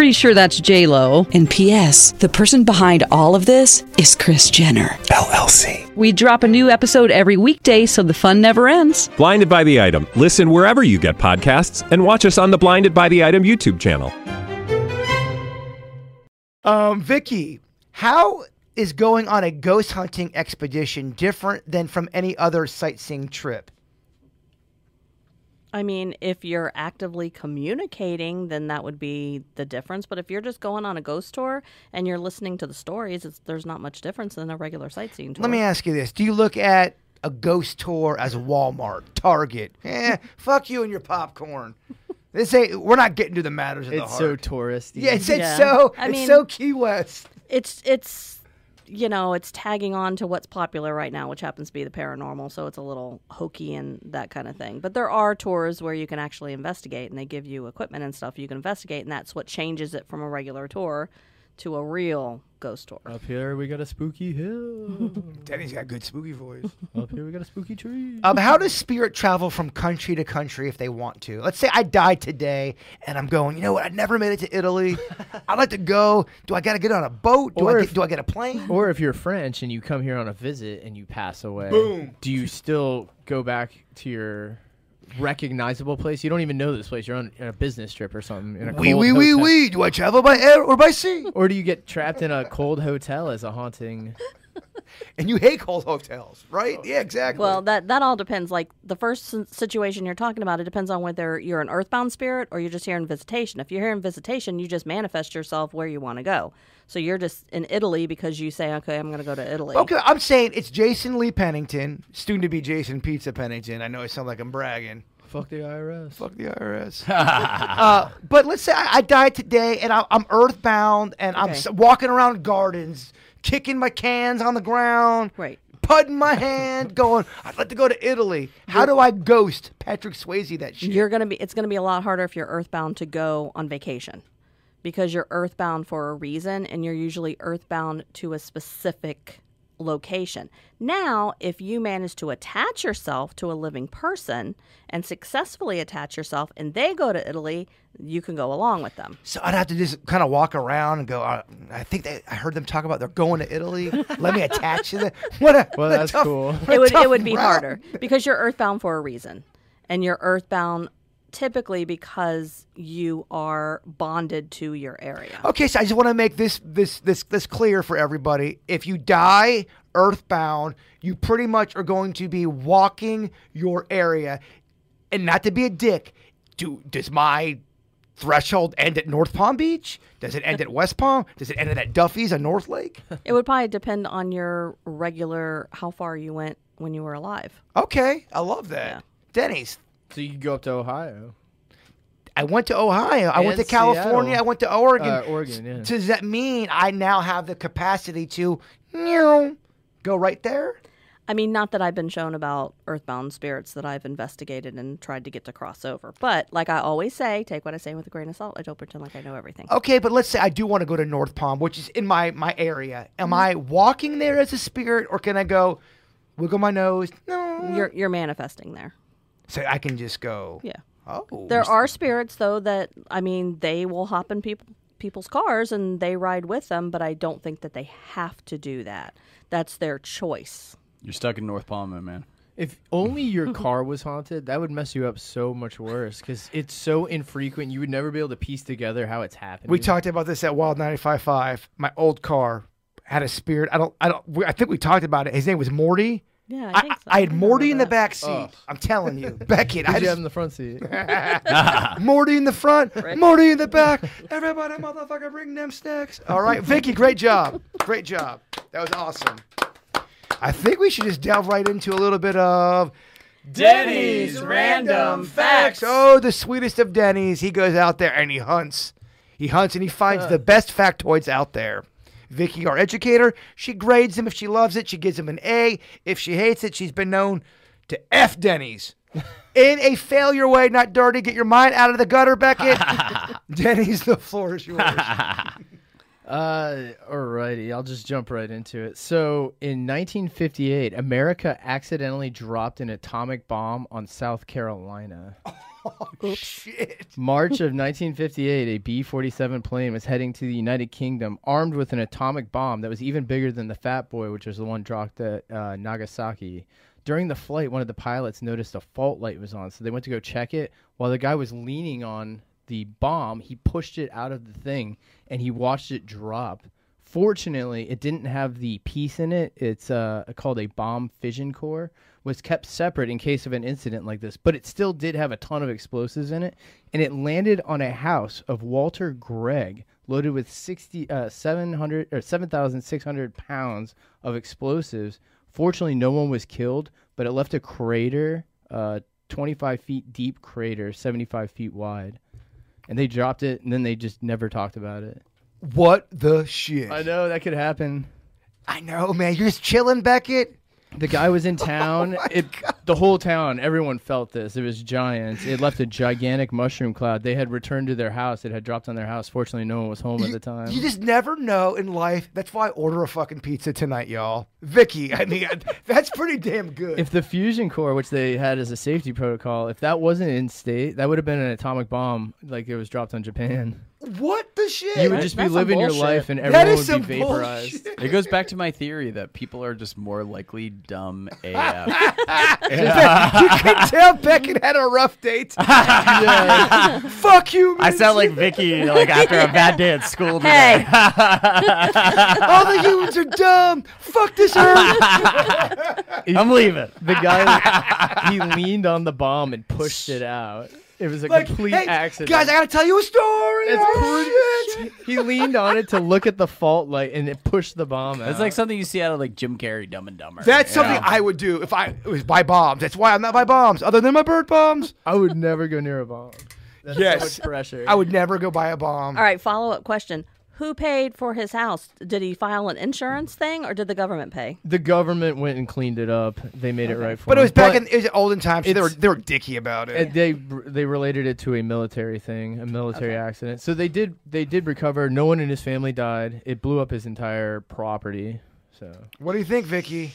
Speaker 7: Pretty sure that's J Lo.
Speaker 8: And P.S. The person behind all of this is Kris Jenner
Speaker 9: LLC.
Speaker 7: We drop a new episode every weekday, so the fun never ends.
Speaker 9: Blinded by the item. Listen wherever you get podcasts, and watch us on the Blinded by the Item YouTube channel.
Speaker 3: Um, Vicky, how is going on a ghost hunting expedition different than from any other sightseeing trip?
Speaker 4: I mean, if you're actively communicating, then that would be the difference. But if you're just going on a ghost tour and you're listening to the stories, it's, there's not much difference than a regular sightseeing tour.
Speaker 3: Let me ask you this: Do you look at a ghost tour as a Walmart, Target? Eh, fuck you and your popcorn. This ain't. We're not getting to the matters of the heart.
Speaker 5: It's so touristy.
Speaker 3: yeah, it's, it's
Speaker 4: Yeah.
Speaker 3: so.
Speaker 4: I
Speaker 3: it's
Speaker 4: mean-
Speaker 3: so Key West.
Speaker 4: It's it's you know it's tagging on to what's popular right now, which happens to be the paranormal. So it's a little hokey and that kind of thing. But there are tours where you can actually investigate, and they give you equipment and stuff you can investigate, and that's what changes it from a regular tour to a real ghost tour.
Speaker 5: Up here we got a spooky hill.
Speaker 3: Danny's got good spooky voice.
Speaker 5: Up here we got a spooky tree.
Speaker 3: Um, how does spirit travel from country to country if they want to? Let's say I die today and I'm going, you know what? I never made it to Italy. I'd like to go. Do I got to get on a boat? Do,
Speaker 5: Or
Speaker 3: I
Speaker 5: if-
Speaker 3: get, do I get a plane?
Speaker 5: Or if you're French and you come here on a visit and you pass away,
Speaker 3: Boom.
Speaker 5: do you still go back to your recognizable place? You don't even know this place. You're on, on a business trip or something. In a
Speaker 3: Wee
Speaker 5: cold
Speaker 3: wee wee
Speaker 5: hotel.
Speaker 3: wee. Do I travel by air or by sea?
Speaker 5: Or do you get trapped in a cold hotel as a haunting?
Speaker 3: And you hate cold hotels, right? Yeah, exactly.
Speaker 4: Well, that that all depends. Like the first situation you're talking about, it depends on whether you're an earthbound spirit or you're just here in visitation. If you're here in visitation, you just manifest yourself where you want to go. So you're just in Italy because you say, "Okay, I'm going to go to Italy."
Speaker 3: okay, I'm saying it's Jason Lee Pennington, student to be Jason Pizza Pennington. I know I sound like I'm bragging.
Speaker 5: Fuck the IRS.
Speaker 3: Fuck the IRS. uh, but let's say I, I died today and I, I'm earthbound and I'm walking around gardens, kicking my cans on the ground,
Speaker 4: Right.
Speaker 3: putting my hand, going, I'd like to go to Italy. How do I ghost Patrick Swayze that shit?
Speaker 4: You're gonna be. It's gonna be a lot harder if you're earthbound to go on vacation, because you're earthbound for a reason, and you're usually earthbound to a specific location. Now, if you manage to attach yourself to a living person and successfully attach yourself, and they go to Italy, you can go along with them.
Speaker 3: so I'd have to just kind of walk around and go, uh, I think they, I heard them talk about they're going to Italy. Let me attach to them. What a,
Speaker 5: Well,
Speaker 3: what
Speaker 5: that's
Speaker 3: tough-
Speaker 5: cool.
Speaker 3: what
Speaker 4: it would it would be
Speaker 3: route.
Speaker 4: harder because you're earthbound for a reason, and you're earthbound typically because you are bonded to your area.
Speaker 3: Okay, so I just want to make this this this this clear for everybody. If you die earthbound, you pretty much are going to be walking your area. And not to be a dick, do does my threshold end at North Palm Beach? Does it end at West Palm? Does it end at Duffy's on North Lake?
Speaker 4: It would probably depend on your regular how far you went when you were alive.
Speaker 3: Okay, I love that.
Speaker 4: Yeah.
Speaker 3: Denny's.
Speaker 5: So you could go up to Ohio.
Speaker 3: I went to Ohio. I went to California.
Speaker 5: Seattle.
Speaker 3: I went to Oregon.
Speaker 5: Uh, Oregon, yeah.
Speaker 3: Does that mean I now have the capacity to meow, go right there?
Speaker 4: I mean, not that I've been shown about earthbound spirits that I've investigated and tried to get to cross over. But like I always say, take what I say with a grain of salt. I don't pretend like I know everything.
Speaker 3: Okay, but let's say I do want to go to North Palm, which is in my my area. Am I walking there as a spirit, or can I go wiggle my nose? No,
Speaker 4: You're you're manifesting there.
Speaker 3: So I can just go.
Speaker 4: Yeah.
Speaker 3: Oh,
Speaker 4: There are spirits though that I mean they will hop in people people's cars and they ride with them, but I don't think that they have to do that. That's their choice.
Speaker 2: You're stuck in North Palma, man.
Speaker 5: If only your car was haunted, that would mess you up so much worse because it's so infrequent. You would never be able to piece together how it's happening.
Speaker 3: We talked about this at Wild 95.5. My old car had a spirit. I don't. I don't. I think we talked about it. His name was Morty.
Speaker 4: Yeah, I
Speaker 3: I,
Speaker 4: think so.
Speaker 3: I had
Speaker 4: I
Speaker 3: Morty in the back oh. seat. I'm telling you, Beckett. I
Speaker 5: Who'd you
Speaker 3: just,
Speaker 5: have in the front seat?
Speaker 3: Morty in the front, Morty in the back. Everybody, motherfucker, bring them snacks. All right, Vicky, great job, great job. That was awesome. I think we should just delve right into a little bit of
Speaker 2: Denny's random facts.
Speaker 3: Oh, the sweetest of Denny's. He goes out there and he hunts. He hunts and he finds the best factoids out there. Vicky, our educator, she grades him. If she loves it, she gives him an A. If she hates it, she's been known to F Denny's. In a failure way, not dirty. Get your mind out of the gutter, Beckett. Denny's, the floor is yours.
Speaker 5: Uh, alrighty, I'll just jump right into it. So, in 1958, America accidentally dropped an atomic bomb on South Carolina.
Speaker 3: Shit.
Speaker 5: March of 1958, a B 47 plane was heading to the United Kingdom armed with an atomic bomb that was even bigger than the Fat Boy, which was the one dropped at uh, Nagasaki. During the flight, one of the pilots noticed a fault light was on, so they went to go check it. While the guy was leaning on the bomb, he pushed it out of the thing and he watched it drop. Fortunately, it didn't have the piece in it. It's uh, called a bomb fission core. Was kept separate in case of an incident like this, but it still did have a ton of explosives in it, and it landed on a house of Walter Gregg, loaded with 60, uh, 700 or 7,600 pounds of explosives. Fortunately, no one was killed, but it left a crater, uh, 25 feet deep crater, 75 feet wide, and they dropped it, and then they just never talked about it.
Speaker 3: What the shit?
Speaker 5: I know that could happen.
Speaker 3: I know, man. You're just chilling, Beckett.
Speaker 5: The guy was in oh town. it, the whole town, everyone felt this. It was giant. It left a gigantic mushroom cloud. They had returned to their house. It had dropped on their house. Fortunately, no one was home at the time.
Speaker 3: You just never know in life. That's why I order a fucking pizza tonight, y'all. Vicky, I mean, that's pretty damn good.
Speaker 5: if the fusion core, which they had as a safety protocol, if that wasn't in state, that would have been an atomic bomb like it was dropped on Japan.
Speaker 3: What the shit?
Speaker 5: You would just be
Speaker 4: That's some
Speaker 5: living your
Speaker 4: bullshit.
Speaker 5: life and
Speaker 3: That
Speaker 5: everyone
Speaker 3: is
Speaker 5: would
Speaker 3: some
Speaker 5: be vaporized.
Speaker 3: bullshit.
Speaker 2: It goes back to my theory that people are just more likely dumb AF.
Speaker 3: you can tell Beckett had a rough date. Fuck you.
Speaker 2: I sound like Vicky, like after a bad day at school.
Speaker 4: Hey,
Speaker 2: Today.
Speaker 3: all the humans are dumb. Fuck this earth.
Speaker 2: I'm leaving.
Speaker 5: The guy, he leaned on the bomb and pushed it out. It was a
Speaker 3: Like,
Speaker 5: complete
Speaker 3: hey,
Speaker 5: accident.
Speaker 3: guys, I gotta tell you a story.
Speaker 5: It's
Speaker 3: oh, shit.
Speaker 5: he leaned on it to look at the fault light and it pushed the bomb out.
Speaker 2: It's like something you see out of like Jim Carrey, Dumb and Dumber.
Speaker 3: That's
Speaker 2: you
Speaker 3: something
Speaker 2: know?
Speaker 3: I would do if I was buy bombs. That's why I'm not buy bombs, other than my bird bombs.
Speaker 5: I would never go near a bomb. That's
Speaker 3: Yes.
Speaker 5: so much pressure.
Speaker 3: I would never go buy a bomb.
Speaker 4: all right. Follow up question: Who paid for his house? Did he file an insurance thing, or did the government pay?
Speaker 5: The government went and cleaned it up. They made it right for
Speaker 3: But it was back in it was olden times, so they were they were dicky about it.
Speaker 5: And they they related it to a military thing, a military accident. So they did they did recover. No one in his family died. It blew up his entire property. So
Speaker 3: what do you think, Vicky?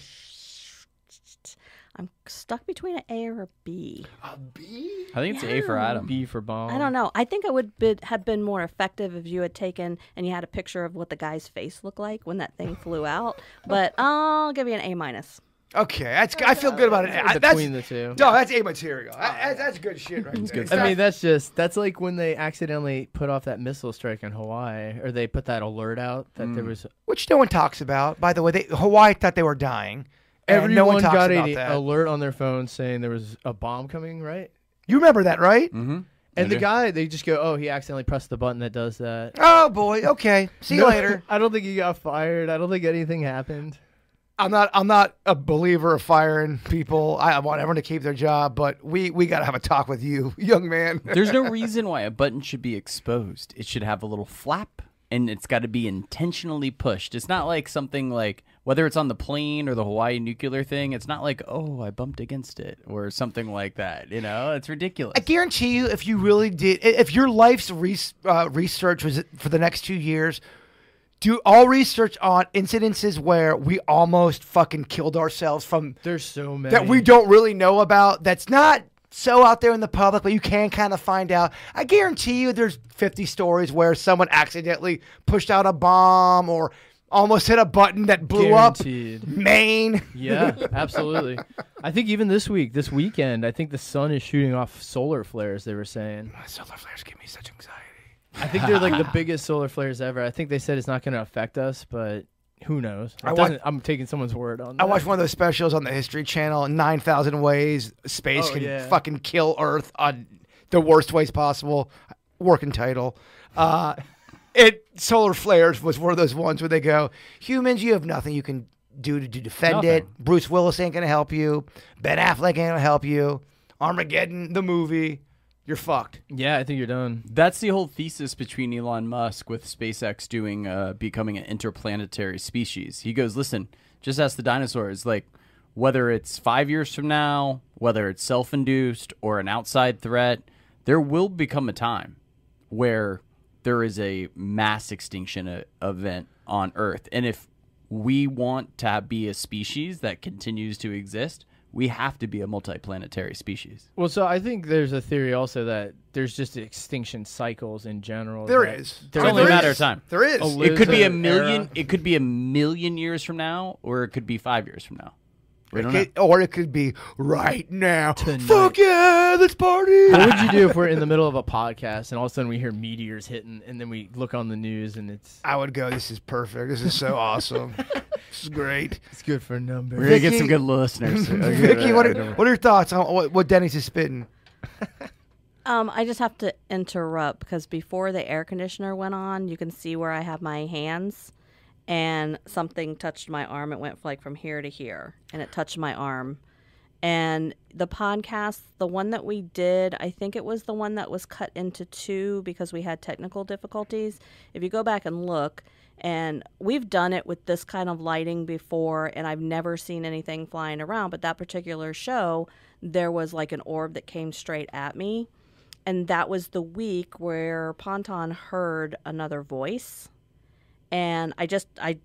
Speaker 4: I'm stuck between an A or a B.
Speaker 3: A B?
Speaker 2: I think it's A for Adam.
Speaker 5: B for bomb.
Speaker 4: I don't know. I think it would be, have been more effective if you had taken and you had a picture of what the guy's face looked like when that thing flew out. But uh, I'll give you an A minus.
Speaker 3: Okay, that's I feel good about it. I, that's,
Speaker 5: Between the two.
Speaker 3: No, that's A material. That- that's, that's good shit right there. It's
Speaker 5: I mean, that's just that's like when they accidentally put off that missile strike in Hawaii, or they put that alert out that there mm. was
Speaker 3: which no one talks about. By the way, they, Hawaii thought they were dying. And
Speaker 5: everyone
Speaker 3: no one
Speaker 5: got
Speaker 3: about
Speaker 5: a alert on their phone saying there was a bomb coming, right?
Speaker 3: You remember that, right?
Speaker 2: Mm-hmm.
Speaker 5: And the guy, they just go, "Oh, he accidentally pressed the button that does that."
Speaker 3: Oh boy. Okay. See you
Speaker 5: No,
Speaker 3: later.
Speaker 5: I don't think he got fired. I don't think anything happened.
Speaker 3: I'm not. I'm not a believer of firing people. I want everyone to keep their job, but we we got to have a talk with you, young man.
Speaker 2: There's no reason why a button should be exposed. It should have a little flap and it's got to be intentionally pushed. It's not like something like whether it's on the plane or the Hawaii nuclear thing, it's not like, "Oh, I bumped against it" or something like that, you know? It's ridiculous.
Speaker 3: I guarantee you, if you really did, if your life's res, uh, research was for the next two years, do all research on incidences where we almost fucking killed ourselves from
Speaker 5: There's so many
Speaker 3: that we don't really know about. That's not so out there in the public, but you can kind of find out. I guarantee you, there's 50 stories where someone accidentally pushed out a bomb or almost hit a button that blew
Speaker 5: Guaranteed.
Speaker 3: up Maine.
Speaker 5: Yeah, absolutely. I think even this week, this weekend, I think the sun is shooting off solar flares. They were saying.
Speaker 3: Solar flares give me such anxiety.
Speaker 5: I think they're like the biggest solar flares ever. I think they said it's not going to affect us, but who knows? It
Speaker 3: I wa-
Speaker 5: doesn't- I'm taking someone's word on that.
Speaker 3: I watched one of those specials on the History Channel, 9,000 Ways Space
Speaker 5: Oh,
Speaker 3: Can
Speaker 5: yeah.
Speaker 3: Fucking Kill Earth on the worst ways possible. Working title. Uh, it Solar Flares was one of those ones where they go, humans, you have nothing you can do to, to defend it. Bruce Willis ain't going to help you. Ben Affleck ain't going to help you. Armageddon, the movie, you're fucked.
Speaker 5: Yeah, I think you're done.
Speaker 2: That's the whole thesis between Elon Musk with SpaceX doing uh, becoming an interplanetary species. He goes, listen, just ask the dinosaurs, like whether it's five years from now, whether it's self-induced or an outside threat, there will become a time where there is a mass extinction event on Earth, and if we want to be a species that continues to exist, we have to be a multiplanetary species.
Speaker 5: Well, so I think there's a theory also that there's just extinction cycles in general.
Speaker 3: There is.
Speaker 5: that
Speaker 3: is.
Speaker 5: there
Speaker 2: It's only a matter
Speaker 3: is.
Speaker 2: of time.
Speaker 3: There is.
Speaker 2: It could be a million.
Speaker 5: era.
Speaker 2: It could be a million years from now, or it could be five years from now. We don't know.
Speaker 3: It- or it could be right now. Fuck yeah, let's party.
Speaker 5: What would you do if we're in the middle of a podcast and all of a sudden we hear meteors hitting, and then we look on the news and it's
Speaker 3: I would go, this is perfect. This is so awesome. this is great.
Speaker 5: it's good for numbers.
Speaker 2: We're gonna get some good listeners.
Speaker 3: Vicky, what are, what are your thoughts on what, what Denny's is spitting?
Speaker 4: Um, I just have to interrupt because before the air conditioner went on, you can see where I have my hands, and something touched my arm. It went like from here to here, and it touched my arm. And the podcast, the one that we did, I think it was the one that was cut into two because we had technical difficulties. If you go back and look, and we've done it with this kind of lighting before, and I've never seen anything flying around. But that particular show, there was like an orb that came straight at me and that was the week where Ponton heard another voice, and I just I.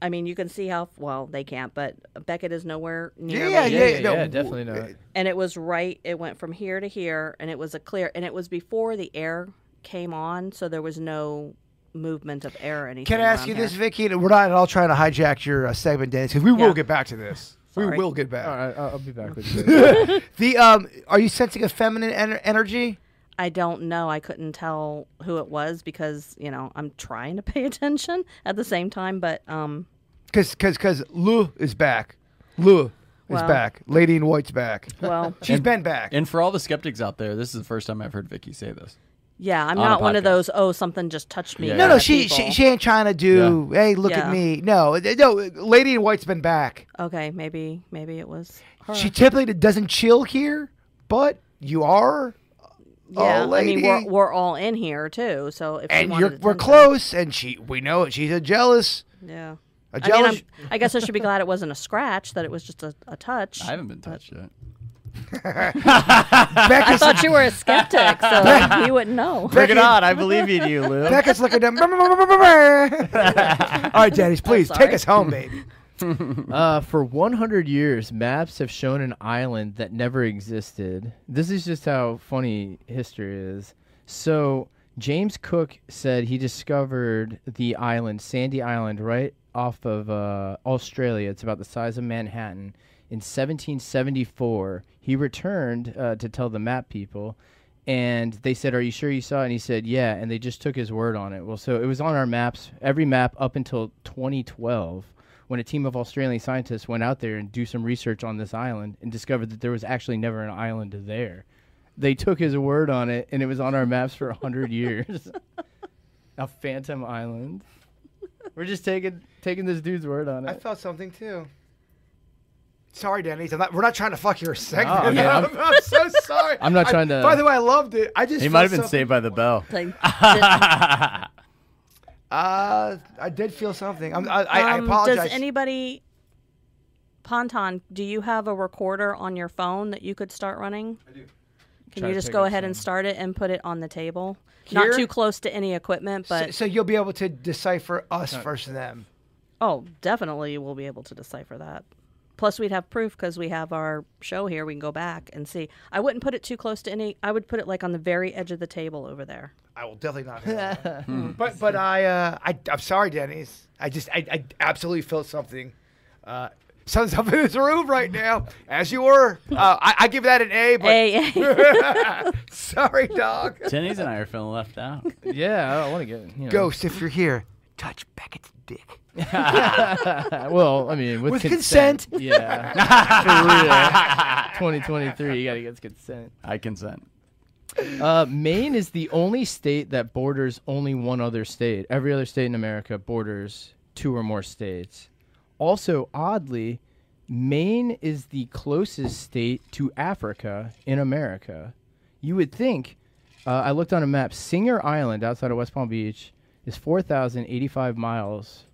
Speaker 4: I mean, you can see how well they can't, but Beckett is nowhere near
Speaker 3: Yeah,
Speaker 4: me.
Speaker 5: yeah, yeah,
Speaker 3: no,
Speaker 5: yeah, definitely not.
Speaker 4: And it was right. It went from here to here, and it was a clear. And it was before the air came on, so there was no movement of air or anything.
Speaker 3: Can I ask you
Speaker 4: here.
Speaker 3: this, Vicky? And We're not at all trying to hijack your uh, segment, Dennis, because we will get back to this. We will get back.
Speaker 5: All right, I'll, I'll be back with you.
Speaker 3: The um, are you sensing a feminine ener- energy?
Speaker 4: I don't know. I couldn't tell who it was because you know I'm trying to pay attention at the same time, but um,
Speaker 3: Because because because Lou is back. Lou is back. Lady in White's back.
Speaker 4: well,
Speaker 3: She's been back.
Speaker 2: And for all the skeptics out there, this is the first time I've heard Vicky say this.
Speaker 4: yeah, I'm
Speaker 2: On
Speaker 4: not one of those. Oh, something just touched me.
Speaker 2: Yeah.
Speaker 3: no, no, she, she
Speaker 4: people."
Speaker 3: she ain't trying to do. Hey, look at me. No, no. Lady in White's been back.
Speaker 4: Okay, maybe maybe it was her.
Speaker 3: She typically doesn't chill here, but you are,
Speaker 4: yeah,
Speaker 3: oh,
Speaker 4: I mean we're we're all in here too. So if
Speaker 3: and you're we're close, and she we know it. She's a jealous,
Speaker 4: Yeah.
Speaker 3: a
Speaker 4: I mean,
Speaker 3: jealous.
Speaker 4: I'm, I guess I should be glad it wasn't a scratch; that it was just a, a touch.
Speaker 2: I haven't been touched yet.
Speaker 4: I thought you were a skeptic, so you wouldn't know.
Speaker 2: Bring it on! I believe in you, Lou.
Speaker 3: Becca's looking at. All right, daddies, please take us home, baby.
Speaker 5: Uh, for 100 years, maps have shown an island that never existed. This is just how funny history is. So, James Cook said he discovered the island, Sandy Island, right off of uh, Australia. It's about the size of Manhattan. In 1774, he returned uh, to tell the map people, and they said, "Are you sure you saw it?" And he said, "Yeah." And they just took his word on it. Well, so it was on our maps, every map up until 2012 when a team of Australian scientists went out there and do some research on this island and discovered that there was actually never an island there. They took his word on it, and it was on our maps for hundred years. a phantom island. We're just taking taking this dude's word on it.
Speaker 3: I felt something too. Sorry, Denny's. I'm not, we're not trying to fuck your oh, segment.
Speaker 5: I mean, I'm-
Speaker 3: I'm, I'm so sorry.
Speaker 5: I'm not
Speaker 3: I-
Speaker 5: trying to-
Speaker 3: By the way, I loved it. I just
Speaker 2: He might have been
Speaker 3: something-
Speaker 2: saved by the bell.
Speaker 4: Like,
Speaker 3: Uh, I did feel something. I'm, I, I, I
Speaker 4: um,
Speaker 3: apologize.
Speaker 4: Does anybody, Ponton, do you have a recorder on your phone that you could start running? I do. Can
Speaker 5: Try
Speaker 4: you just go
Speaker 5: up
Speaker 4: ahead and start it and put it on the table?
Speaker 3: Here?
Speaker 4: Not too close to any equipment, but
Speaker 3: so you'll be able to decipher us versus them.
Speaker 4: oh, definitely we'll be able to decipher that. Plus, we'd have proof because we have our show here. We can go back and see. I wouldn't put it too close to any. I would put it like on the very edge of the table over there.
Speaker 3: I will definitely not. Hear that. but but I uh I I'm sorry, Denny's. I just I, I absolutely felt something. Uh, something's up in this room right now, as you were. Uh, I, I give that an A, but
Speaker 4: Hey,
Speaker 3: sorry, dog.
Speaker 2: Denny's and I are feeling left out.
Speaker 5: Yeah, I want to get you know.
Speaker 3: Ghost, if you're here, touch Beckett's dick.
Speaker 5: well, I mean, with,
Speaker 3: With
Speaker 5: consent.
Speaker 3: consent.
Speaker 5: Yeah. For real. 2023, you got to get consent.
Speaker 2: I consent.
Speaker 5: Uh, Maine is the only state that borders only one other state. Every other state in America borders two or more states. Also, oddly, Maine is the closest state to Africa in America. You would think, uh, I looked on a map, Singer Island outside of West Palm Beach is 4,085 miles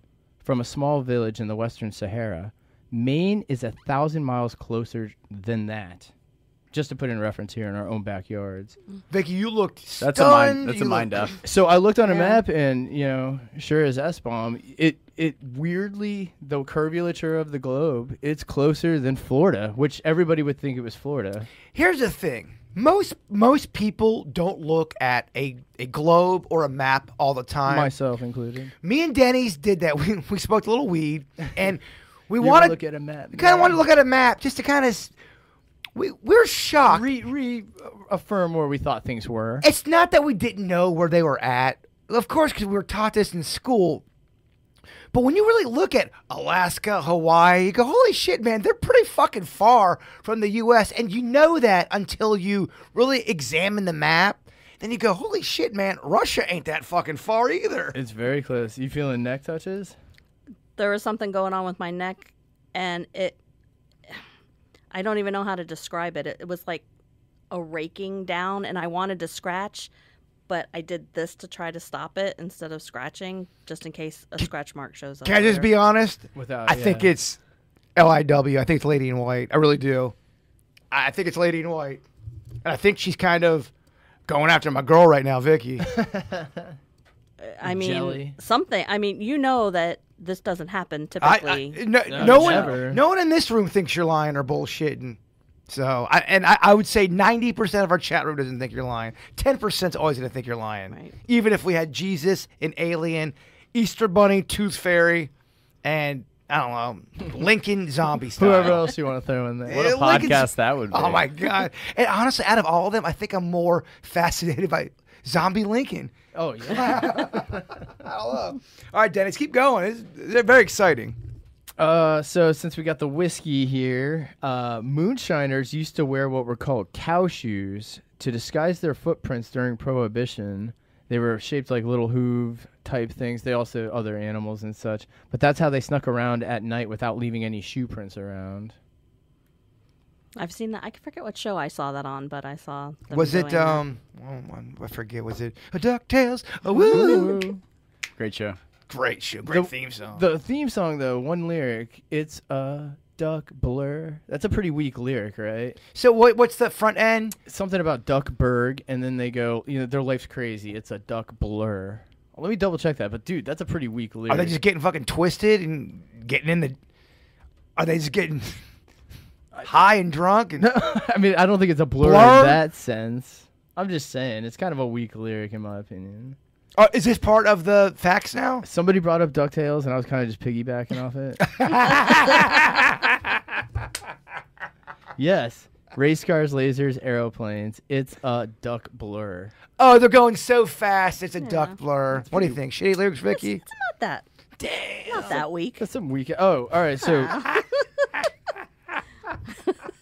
Speaker 5: from a small village in the Western Sahara. Maine is a thousand miles closer than that. Just to put in reference here in our own backyards.
Speaker 3: Vicky, you looked
Speaker 2: That's a mind. That's
Speaker 3: You
Speaker 2: a mind
Speaker 3: looked-
Speaker 2: up.
Speaker 5: So I looked on a
Speaker 4: Yeah.
Speaker 5: map, and you know, sure as S bomb, it it weirdly the curvature of the globe, it's closer than Florida, which everybody would think it was Florida.
Speaker 3: Here's the thing. Most most people don't look at a, a globe or a map all the time.
Speaker 5: myself included.
Speaker 3: Me and Denny's did that. We, we smoked a little weed, and we
Speaker 5: You
Speaker 3: to
Speaker 5: look at a map.
Speaker 3: we kind of wanted to look at a map just to kind of. We we're shocked.
Speaker 5: re re affirm where we thought things were.
Speaker 3: it's not that we didn't know where they were at. Of course, because we were taught this in school. But when you really look at Alaska, Hawaii, you go, holy shit, man, they're pretty fucking far from the U.S. And you know that until you really examine the map. Then you go, holy shit, man, Russia ain't that fucking far either.
Speaker 5: It's very close. You feeling neck touches?
Speaker 4: there was something going on with my neck, and it. I don't even know how to describe it. It, it was like a raking down, and I wanted to scratch, but I did this to try to stop it instead of scratching, just in case a scratch mark shows up.
Speaker 3: Can I just be honest?
Speaker 5: Without, uh,
Speaker 3: I think it's LIW. I think it's Lady in White. I really do. I think it's Lady in White. And I think she's kind of going after my girl right now, Vicky.
Speaker 4: I mean,
Speaker 5: jelly.
Speaker 4: something. I mean, you know that this doesn't happen
Speaker 3: I,
Speaker 4: typically.
Speaker 3: I, no,
Speaker 5: No,
Speaker 3: no one,
Speaker 5: never.
Speaker 3: no one in this room thinks you're lying or bullshitting. So, I, and I, I would say 90% of our chat room doesn't think you're lying. 10% is always going to think you're lying.
Speaker 4: Right.
Speaker 3: Even if we had Jesus, an alien, Easter Bunny, Tooth Fairy, and I don't know, Lincoln zombie style.
Speaker 5: Whoever else you want to throw in there.
Speaker 2: What a
Speaker 3: Lincoln's-
Speaker 2: podcast that would be.
Speaker 3: Oh my god! And honestly, out of all of them, I think I'm more fascinated by Zombie Lincoln.
Speaker 5: Oh yeah.
Speaker 3: I don't know. All right, Dennis, keep going. It's, they're very exciting.
Speaker 5: Uh, so since we got the whiskey here, uh, moonshiners used to wear what were called cow shoes to disguise their footprints during Prohibition. They were shaped like little hoof type things. They also other animals and such. But that's how they snuck around at night without leaving any shoe prints around.
Speaker 4: I've seen that. I forget what show I saw that on, but I saw.
Speaker 3: Was it um? oh, one- I forget. Was it a Ducktales? A woo!
Speaker 2: Great show.
Speaker 3: Great show. Great
Speaker 5: The-
Speaker 3: theme song.
Speaker 5: The theme song though, one lyric, it's a duck blur. That's a pretty weak lyric, right?
Speaker 3: so what? What's the front end?
Speaker 5: Something about Duckburg, and then they go, you know, their life's crazy. It's a duck blur. Let me double check that. But dude, that's a pretty weak lyric.
Speaker 3: Are they just getting fucking twisted and getting in the? Are they just getting high and drunk? And
Speaker 5: I mean, I don't think it's a blur,
Speaker 3: Blur?
Speaker 5: in that sense. I'm just saying, it's kind of a weak lyric in my opinion.
Speaker 3: Oh, is this part of the facts now?
Speaker 5: Somebody brought up DuckTales, and I was kind of just piggybacking off it. yes. Race cars, lasers, aeroplanes. It's a duck blur.
Speaker 3: Oh, they're going so fast. It's a duck blur. What do you think? Shitty lyrics, Vicky?
Speaker 4: It's not that. Damn. Not that weak.
Speaker 5: That's some weak. Oh, all right. So,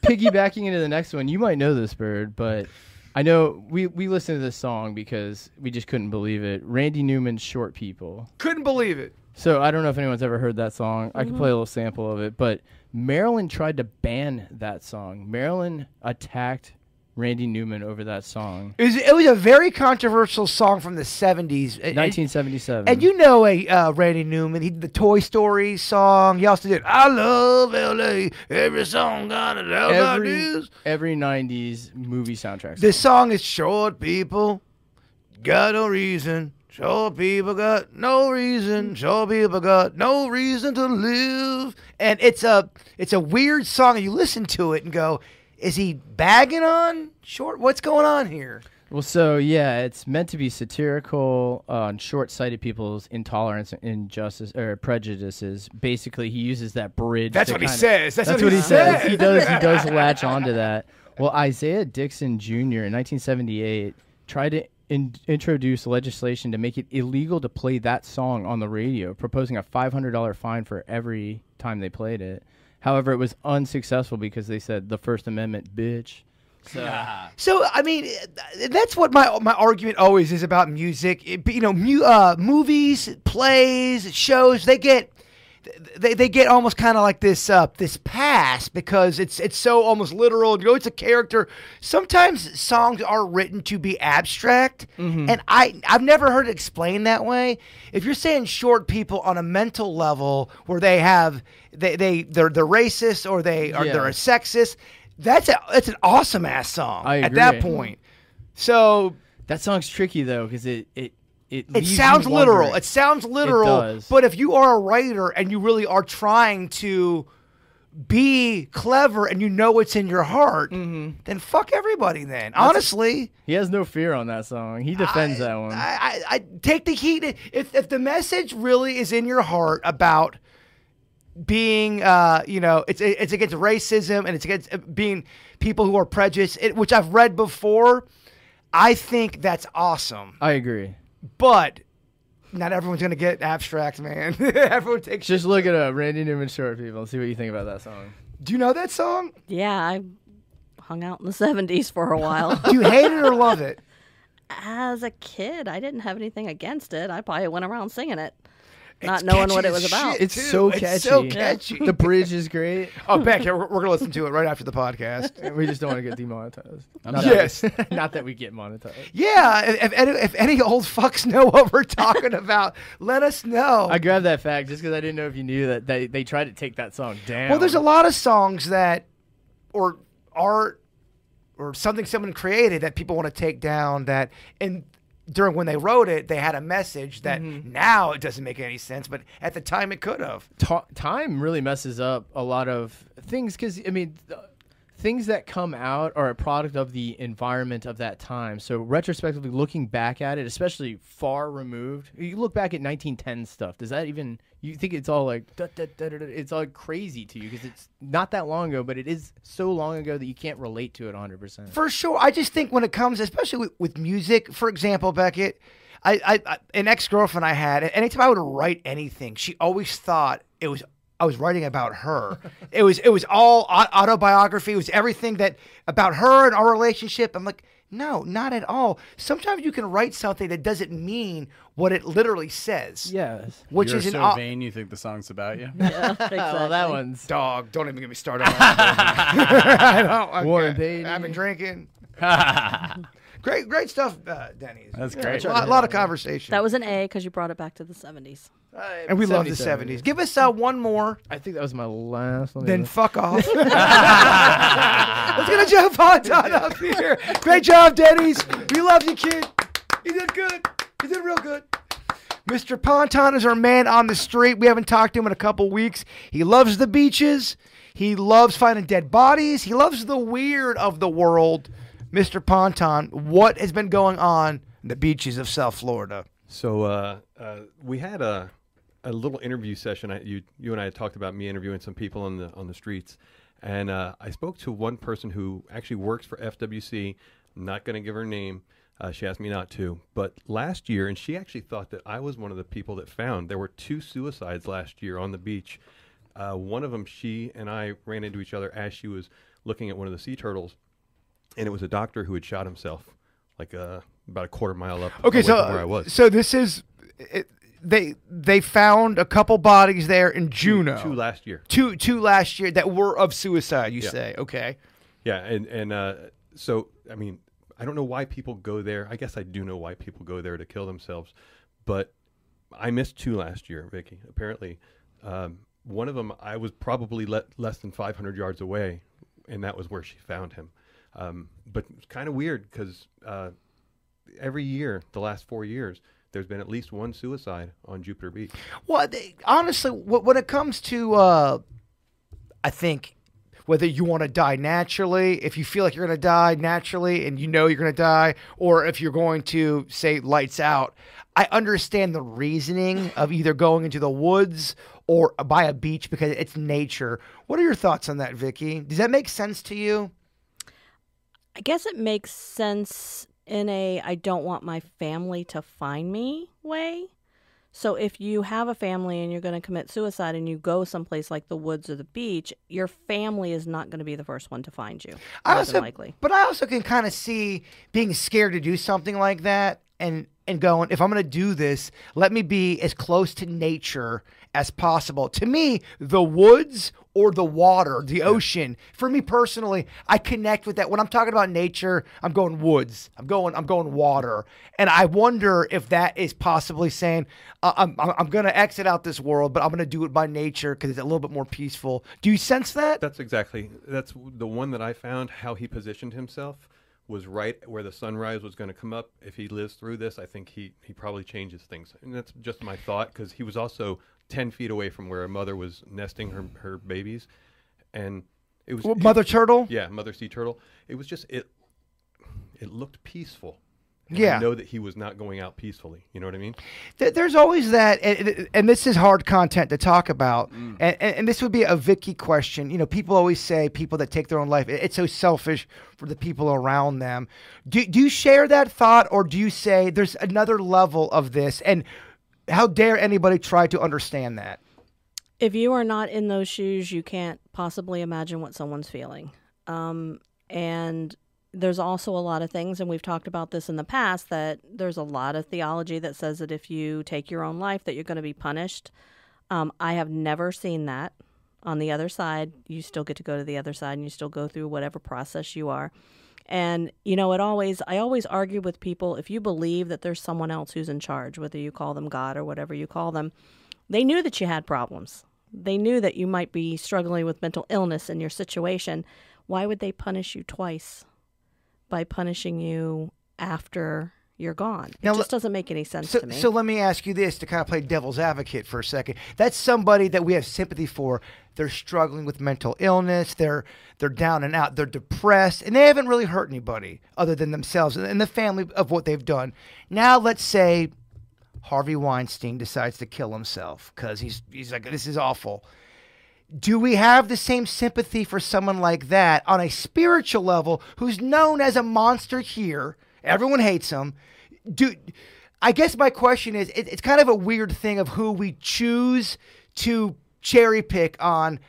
Speaker 5: piggybacking into the next one, you might know this bird, but I know we we listened to this song because we just couldn't believe it. Randy Newman's "Short People."
Speaker 3: Couldn't believe it.
Speaker 5: So I don't know if anyone's ever heard that song. I can mm-hmm. play a little sample of it, but Maryland tried to ban that song. Maryland attacked Randy Newman over that song.
Speaker 3: It was, it was a very controversial song from the 70s.
Speaker 5: 1977.
Speaker 3: And you know a uh, Randy Newman, he did the Toy Story song. He also did I Love L.A. Every song got it
Speaker 5: every every 90s movie soundtrack.
Speaker 3: This song is short, people. Got no reason. Short people got no reason. Short people got no reason to live. And it's a it's a weird song. And you listen to it and go, is he bagging on short? What's going on here?
Speaker 5: Well, so yeah, it's meant to be satirical on short-sighted people's intolerance, and injustice, or prejudices. Basically, he uses that bridge.
Speaker 3: That's what he
Speaker 5: kinda-
Speaker 3: says. That's what he
Speaker 5: he says.
Speaker 3: says.
Speaker 5: He does. He does latch onto that. Well, Isaiah Dixon Jr. in 1978 tried to in- introduce legislation to make it illegal to play that song on the radio, proposing a $500 fine for every time they played it. However, it was unsuccessful because they said the First Amendment, bitch. So
Speaker 3: So I mean, that's what my my argument always is about music. It- you know, mu- uh, movies, plays, shows. They get they, they get almost kind of like this uh, this pass because it's it's so almost literal. You know, it's a character. Sometimes songs are written to be abstract, and I I've never heard it explained that way. If you're saying short people on a mental level where they have they they they're they're racist or they are
Speaker 5: Yeah.
Speaker 3: they're a sexist, that's a that's an awesome ass song at that point. So
Speaker 5: that song's tricky though because it it it,
Speaker 3: it sounds literal. It sounds literal.
Speaker 5: does.
Speaker 3: But if you are a writer and you really are trying to be clever and you know it's in your heart,
Speaker 5: Mm-hmm.
Speaker 3: then fuck everybody. Then honestly,
Speaker 5: He has no fear on that song. He defends that one.
Speaker 3: I, I, I take the heat. If if the message really is in your heart about being, uh, you know, it's it's against racism and it's against uh, being people who are prejudiced, it, which I've read before. I think that's awesome,
Speaker 5: I agree.
Speaker 3: But not everyone's gonna get abstract, man. Everyone takes.
Speaker 5: Just look at uh, Randy Newman Short People and see what you think about that song.
Speaker 3: Do you know that song?
Speaker 4: Yeah, I hung out in the 70s for a while.
Speaker 3: Do you hate it or love it?
Speaker 4: As a kid, I didn't have anything against it. I probably went around singing it,
Speaker 3: It's
Speaker 4: not knowing what it was about.
Speaker 5: It's
Speaker 3: too.
Speaker 5: so catchy.
Speaker 3: It's so catchy.
Speaker 5: The bridge is great.
Speaker 3: oh, Beck, we're, we're gonna listen to it right after the podcast.
Speaker 5: We just don't want to get demonetized. Not.
Speaker 3: Yes.
Speaker 5: That we, not that we get monetized.
Speaker 3: Yeah, if, if, any, if any old fucks know what we're talking about, let us know.
Speaker 5: I grabbed that fact just because I didn't know if you knew that they, they tried to take that song down.
Speaker 3: well, there's a lot of songs that, or art, or something someone created that people want to take down. That and during when they wrote it, they had a message that
Speaker 5: Mm-hmm.
Speaker 3: now it doesn't make any sense, but at the time it could have.
Speaker 5: Ta- time really messes up a lot of things because I mean, th- things that come out are a product of the environment of that time. So retrospectively, looking back at it, especially far removed, you look back at 1910 stuff. Does that even you think it's all like da, da, da, it's all crazy to you because it's not that long ago, but it is so long ago that you can't relate to it 100. percent
Speaker 3: For sure. I just think when it comes, especially with, with music, for example, Beckett, I, I, I an ex girlfriend I had, anytime I would write anything, she always thought it was I was writing about her. it was it was all autobiography. It was everything that about her and our relationship. I'm like, no, not at all. Sometimes you can write something that doesn't mean what it literally says.
Speaker 5: Yes.
Speaker 3: Which
Speaker 2: You're
Speaker 3: is
Speaker 2: so
Speaker 3: au-
Speaker 2: vain you think the song's about you.
Speaker 4: yeah, exactly.
Speaker 5: Well, that one's
Speaker 3: dog. Don't even get me started. on that. I don't.
Speaker 5: Warren
Speaker 3: okay.
Speaker 5: Beatty.
Speaker 3: I've been drinking. Great, great stuff, uh, Denny's.
Speaker 2: That's
Speaker 3: A
Speaker 2: great.
Speaker 3: lot, lot of conversation.
Speaker 4: That was an A because you brought it back to the 70s.
Speaker 3: And we love the 70s. Give us uh, one more,
Speaker 5: I think that was my last. Let me
Speaker 3: then
Speaker 5: look.
Speaker 3: fuck off. Let's get a Joe Fontaine up here. Great job, Denny's. We love you, kid. You did good. You did real good. Mr. Ponton is our man on the street. We haven't talked to him in a couple weeks. He loves the beaches. He loves finding dead bodies. He loves the weird of the world. Mr. Ponton, what has been going on in the beaches of South Florida?
Speaker 10: So uh, uh, we had a a little interview session. I, you you and I had talked about me interviewing some people on the on the streets, and uh, I spoke to one person who actually works for FWC. I'm not going to give her name. Uh, she asked me not to, but last year, and she actually thought that I was one of the people that found there were two suicides last year on the beach. Uh, one of them, she and I ran into each other as she was looking at one of the sea turtles, and it was a doctor who had shot himself, like uh, about a quarter mile up.
Speaker 3: Okay, so
Speaker 10: from where I was.
Speaker 3: so this is it, they they found a couple bodies there in Juno.
Speaker 10: two last year.
Speaker 3: two two last year that were of suicide. You
Speaker 10: Yeah.
Speaker 3: say okay?
Speaker 10: Yeah, and and uh, so I mean, I don't know why people go there. I guess I do know why people go there to kill themselves, but I missed two last year, Vicky. Apparently, um, one of them I was probably le- less than 500 yards away, and that was where she found him. Um, but it's kind of weird because uh, every year, the last four years, there's been at least one suicide on Jupiter Beach.
Speaker 3: Well, they, honestly, when it comes to, uh, I think whether you want to die naturally, if you feel like you're going to die naturally and you know you're going to die, or if you're going to say lights out, I understand the reasoning of either going into the woods or by a beach because it's nature. What are your thoughts on that, Vicky? Does that make sense to you?
Speaker 4: I guess it makes sense in a I don't want my family to find me way. So if you have a family and you're going to commit suicide and you go someplace like the woods or the beach, your family is not going to be the first one to find you.
Speaker 3: I also,
Speaker 4: likely.
Speaker 3: but I also can kind of see being scared to do something like that and and going, if I'm going to do this, let me be as close to nature as possible. To me, the woods or the water, the ocean, for me personally, I connect with that. When I'm talking about nature, I'm going woods. I'm going I'm going water. And I wonder if that is possibly saying uh, I'm I'm, I'm going to exit out this world, but I'm going to do it by nature because it's a little bit more peaceful. Do you sense that?
Speaker 10: That's exactly that's the one that I found. How he positioned himself was right where the sunrise was going to come up. If he lives through this, I think he he probably changes things. And that's just my thought because he was also ten feet away from where a mother was nesting her her babies, and it was
Speaker 3: Well, Mother Turtle?
Speaker 10: Yeah, mother sea turtle. It was just it. It looked peaceful. And
Speaker 3: Yeah.
Speaker 10: I know that he was not going out peacefully. You know what I mean?
Speaker 3: There's always that, and, and this is hard content to talk about. Mm. And, and, and this would be a Vicky question. You know, people always say people that take their own life, it's so selfish for the people around them. Do, do you share that thought, or do you say there's another level of this? And how dare anybody try to understand that?
Speaker 4: If you are not in those shoes, you can't possibly imagine what someone's feeling. Um, and there's also a lot of things, and we've talked about this in the past, that there's a lot of theology that says that if you take your own life, that you're going to be punished. Um, I have never seen that. On the other side, you still get to go to the other side, and you still go through whatever process you are. And you know, it always I always argue with people if you believe that there's someone else who's in charge, whether you call them God or whatever you call them, they knew that you had problems. They knew that you might be struggling with mental illness in your situation. Why would they punish you twice by punishing you after you're gone? It
Speaker 3: Now,
Speaker 4: just doesn't make any sense
Speaker 3: So,
Speaker 4: to me.
Speaker 3: so let me ask you this to kind of play devil's advocate for a second. That's somebody that we have sympathy for. They're struggling with mental illness. They're they're down and out. They're depressed, and they haven't really hurt anybody other than themselves and the family of what they've done. Now, let's say Harvey Weinstein decides to kill himself because he's he's like this is awful. Do we have the same sympathy for someone like that on a spiritual level who's known as a monster here? Everyone hates him. Do I guess my question is it, it's kind of a weird thing of who we choose to cherry pick on.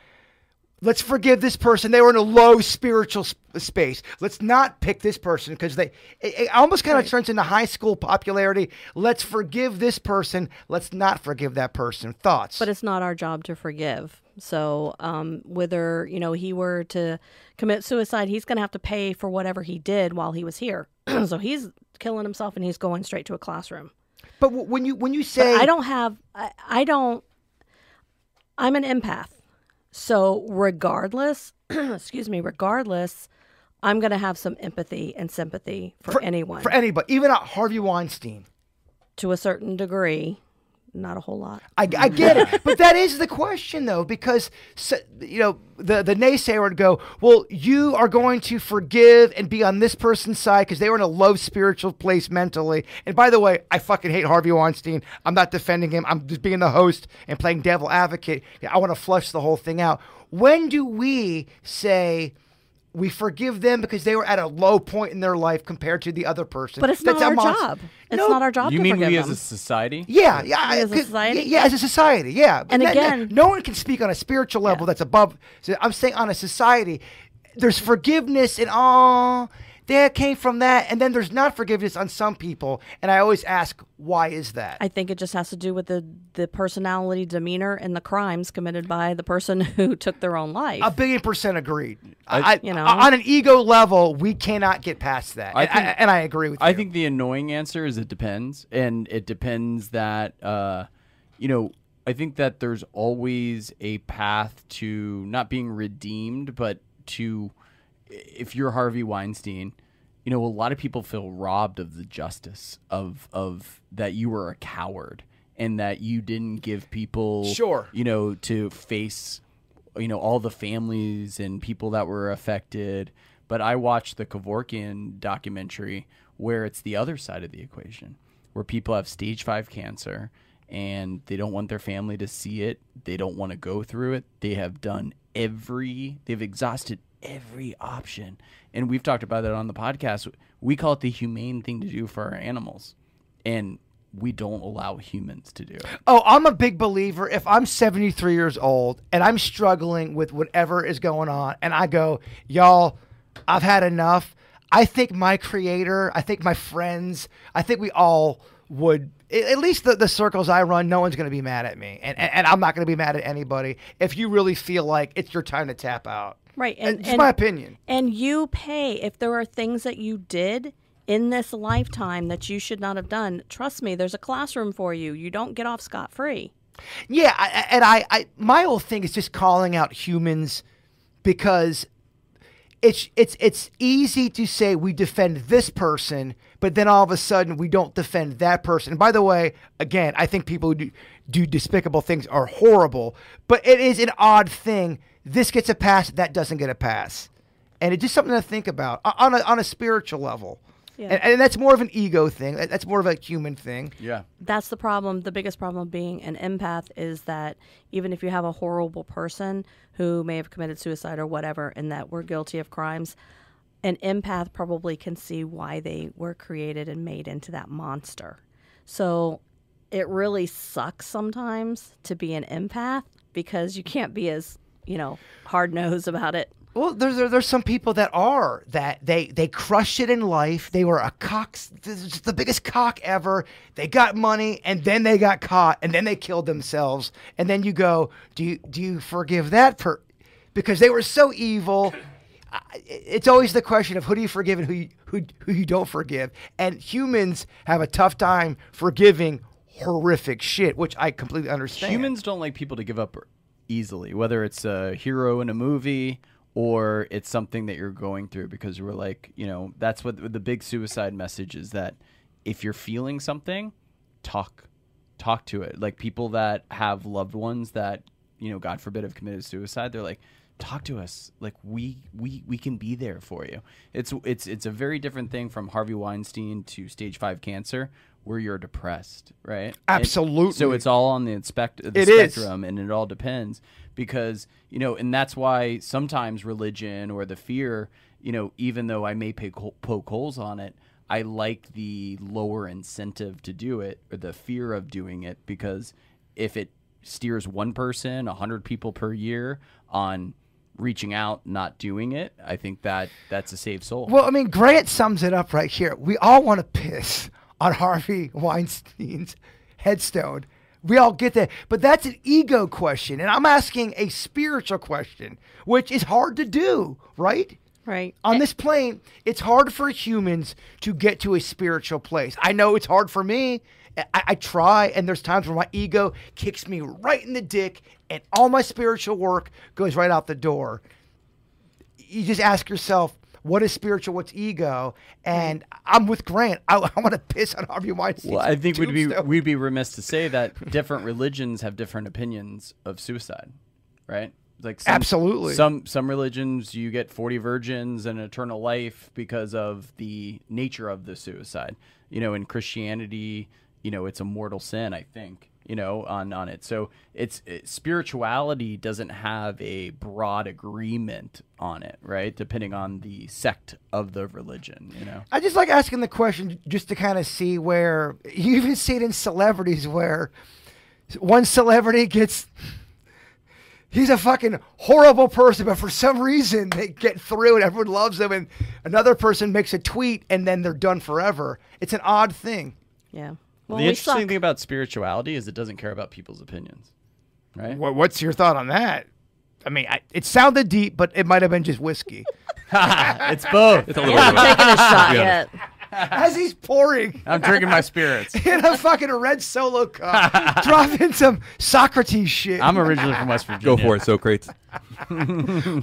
Speaker 3: Let's forgive this person. They were in a low spiritual sp- space. Let's not pick this person because they. It, it almost kind of turns into high school popularity. Let's forgive this person. Let's not forgive that person. Thoughts?
Speaker 4: but it's not our job to forgive. So, um, whether you know he were to commit suicide, he's going to have to pay for whatever he did while he was here. so he's killing himself and he's going straight to a classroom.
Speaker 3: But w- when you when you
Speaker 4: But
Speaker 3: say
Speaker 4: I don't have, I, I don't. I'm an empath, so regardless, excuse me, regardless, I'm going to have some empathy and sympathy for, anyone
Speaker 3: for anybody, even Harvey Weinstein.
Speaker 4: to a certain degree. Not a whole lot.
Speaker 3: I, I get it, but that is the question though, because so, you know the the naysayer would go, well, you are going to forgive and be on this person's side because they were in a low spiritual place mentally. And by the way, I fucking hate Harvey Weinstein. I'm not defending him. I'm just being the host and playing devil advocate. I want to flush the whole thing out. When do we say? We forgive them because they were at a low point in their life compared to the other person.
Speaker 4: But it's
Speaker 3: That's
Speaker 4: not our
Speaker 3: monster.
Speaker 4: job. It's
Speaker 3: No,
Speaker 4: not our job
Speaker 2: You
Speaker 4: to
Speaker 2: mean
Speaker 4: forgive
Speaker 2: we
Speaker 4: them.
Speaker 2: as a society?
Speaker 3: Yeah, yeah,
Speaker 4: We as a
Speaker 3: I- 'cause-
Speaker 4: society?
Speaker 3: Yeah, as a society, yeah.
Speaker 4: And
Speaker 3: No- no-
Speaker 4: again-
Speaker 3: no, one can speak on a spiritual level that's above. so I'm saying on a society, there's forgiveness and all that came from that, and then there's not forgiveness on some people. And I always ask, why is that?
Speaker 4: I think it just has to do with the the personality, demeanor, and the crimes committed by the person who took their own life.
Speaker 3: a billion percent agreed.
Speaker 2: I-
Speaker 3: I,
Speaker 4: You know?
Speaker 3: on an ego level, we cannot get past that,
Speaker 2: I
Speaker 3: and, I,
Speaker 2: think-
Speaker 3: and I agree with you.
Speaker 2: I think the annoying answer is it depends, and it depends that uh, you know. I think that there's always a path to not being redeemed, but to if you're Harvey Weinstein you know, a lot of people feel robbed of the justice of of that you were a coward and that you didn't give people
Speaker 3: Sure.
Speaker 2: you know, to face you know all the families and people that were affected. But I watched the Kevorkian documentary where it's the other side of the equation, where people have stage five cancer and they don't want their family to see it. They don't want to go through it. They have done every, they've exhausted every option. And we've talked about that on the podcast. We call it the humane thing to do for our animals. And we don't allow humans to do.
Speaker 3: Oh, I'm a big believer. If I'm 73 years old and I'm struggling with whatever is going on, and I go, y'all, I've had enough. I think my creator, I think my friends, I think we all would, at least the, the circles I run, no one's going to be mad at me. And, and, and I'm not going to be mad at anybody if you really feel like it's your time to tap out.
Speaker 4: Right.
Speaker 3: And,
Speaker 4: And,
Speaker 3: just my opinion.
Speaker 4: And you pay if there are things that you did in this lifetime that you should not have done. Trust me, there's a classroom for you. You don't get off scot free.
Speaker 3: Yeah, I- and I, I, my whole thing is just calling out humans because it's it's it's easy to say we defend this person, but then all of a sudden we don't defend that person. And by the way, again, I think people who do, do despicable things are horrible, but it is an odd thing. This gets a pass, that doesn't get a pass, and it's just something to think about on a on a spiritual level.
Speaker 4: Yeah.
Speaker 3: And, and that's more of an ego thing. That's more of a human thing.
Speaker 2: Yeah.
Speaker 4: That's the problem. The biggest problem of being an empath is that even if you have a horrible person who may have committed suicide or whatever, and that we're guilty of crimes, an empath probably can see why they were created and made into that monster. So it really sucks sometimes to be an empath because you can't be as, you know, hard nosed about it.
Speaker 3: Well, there's there, there's some people that are that they they crushed it in life. They were a cock, the biggest cock ever. They got money, and then they got caught, and then they killed themselves. And then you go, do you do you forgive that per? Because they were so evil. It's always the question of who do you forgive and who you, who who you don't forgive. And humans have a tough time forgiving horrific shit, which I completely understand.
Speaker 2: Humans don't like people to give up easily, whether it's a hero in a movie or it's something that you're going through because we're like, you know, that's what the big suicide message is that if you're feeling something, talk talk to it. Like people that have loved ones that, you know, God forbid have committed suicide, they're like talk to us like we we we can be there for you it's it's it's a very different thing from harvey weinstein to stage 5 cancer where you're depressed right
Speaker 3: Absolutely.
Speaker 2: so it's all on the inspect the
Speaker 3: It is.
Speaker 2: spectrum and it all depends because you know and that's why sometimes religion or the fear you know even though i may poke, hole- poke holes on it i like the lower incentive to do it or the fear of doing it because if it steers one person 100 people per year on reaching out not doing it i think that that's a safe soul
Speaker 3: Well, I mean, Grant sums it up right here. We all want to piss on Harvey Weinstein's headstone. We all get that. But that's an ego question. And I'm asking a spiritual question, which is hard to do, right?
Speaker 4: Right.
Speaker 3: On this plane, it's hard for humans to get to a spiritual place. I know it's hard for me. I, I try, and there's times where my ego kicks me right in the dick, and all my spiritual work goes right out the door you just ask yourself, what is spiritual? What's ego? And I'm with Grant. I, I want to piss on Harvey Weinstein.
Speaker 2: Well, I think we'd be we'd be remiss to say that different religions have different opinions of suicide, right? Like some,
Speaker 3: Absolutely.
Speaker 2: some some religions you get forty virgins and eternal life because of the nature of the suicide. You know, in Christianity, you know, it's a mortal sin. I think you know on on it. So it's it, spirituality doesn't have a broad agreement on it, right? Depending on the sect of the religion, you know.
Speaker 3: I just like asking the question just to kind of see where you even see it in celebrities where one celebrity gets. He's a fucking horrible person, but for some reason they get through and everyone loves them, and another person makes a tweet and then they're done forever. It's an odd thing.
Speaker 4: Yeah. Well,
Speaker 2: the interesting
Speaker 4: suck.
Speaker 2: thing about spirituality is it doesn't care about people's opinions, right?
Speaker 3: What, what's your thought on that? I mean, I, it sounded deep, but it might have been just whiskey.
Speaker 2: it's both.
Speaker 10: It's a little bit
Speaker 4: not
Speaker 10: of-
Speaker 4: taking a shot yet.
Speaker 3: as he's pouring
Speaker 2: I'm drinking my spirits.
Speaker 3: in a fucking red solo cup, dropping some Socrates shit.
Speaker 2: I'm originally from West Virginia.
Speaker 10: Go for it, Socrates.
Speaker 3: well,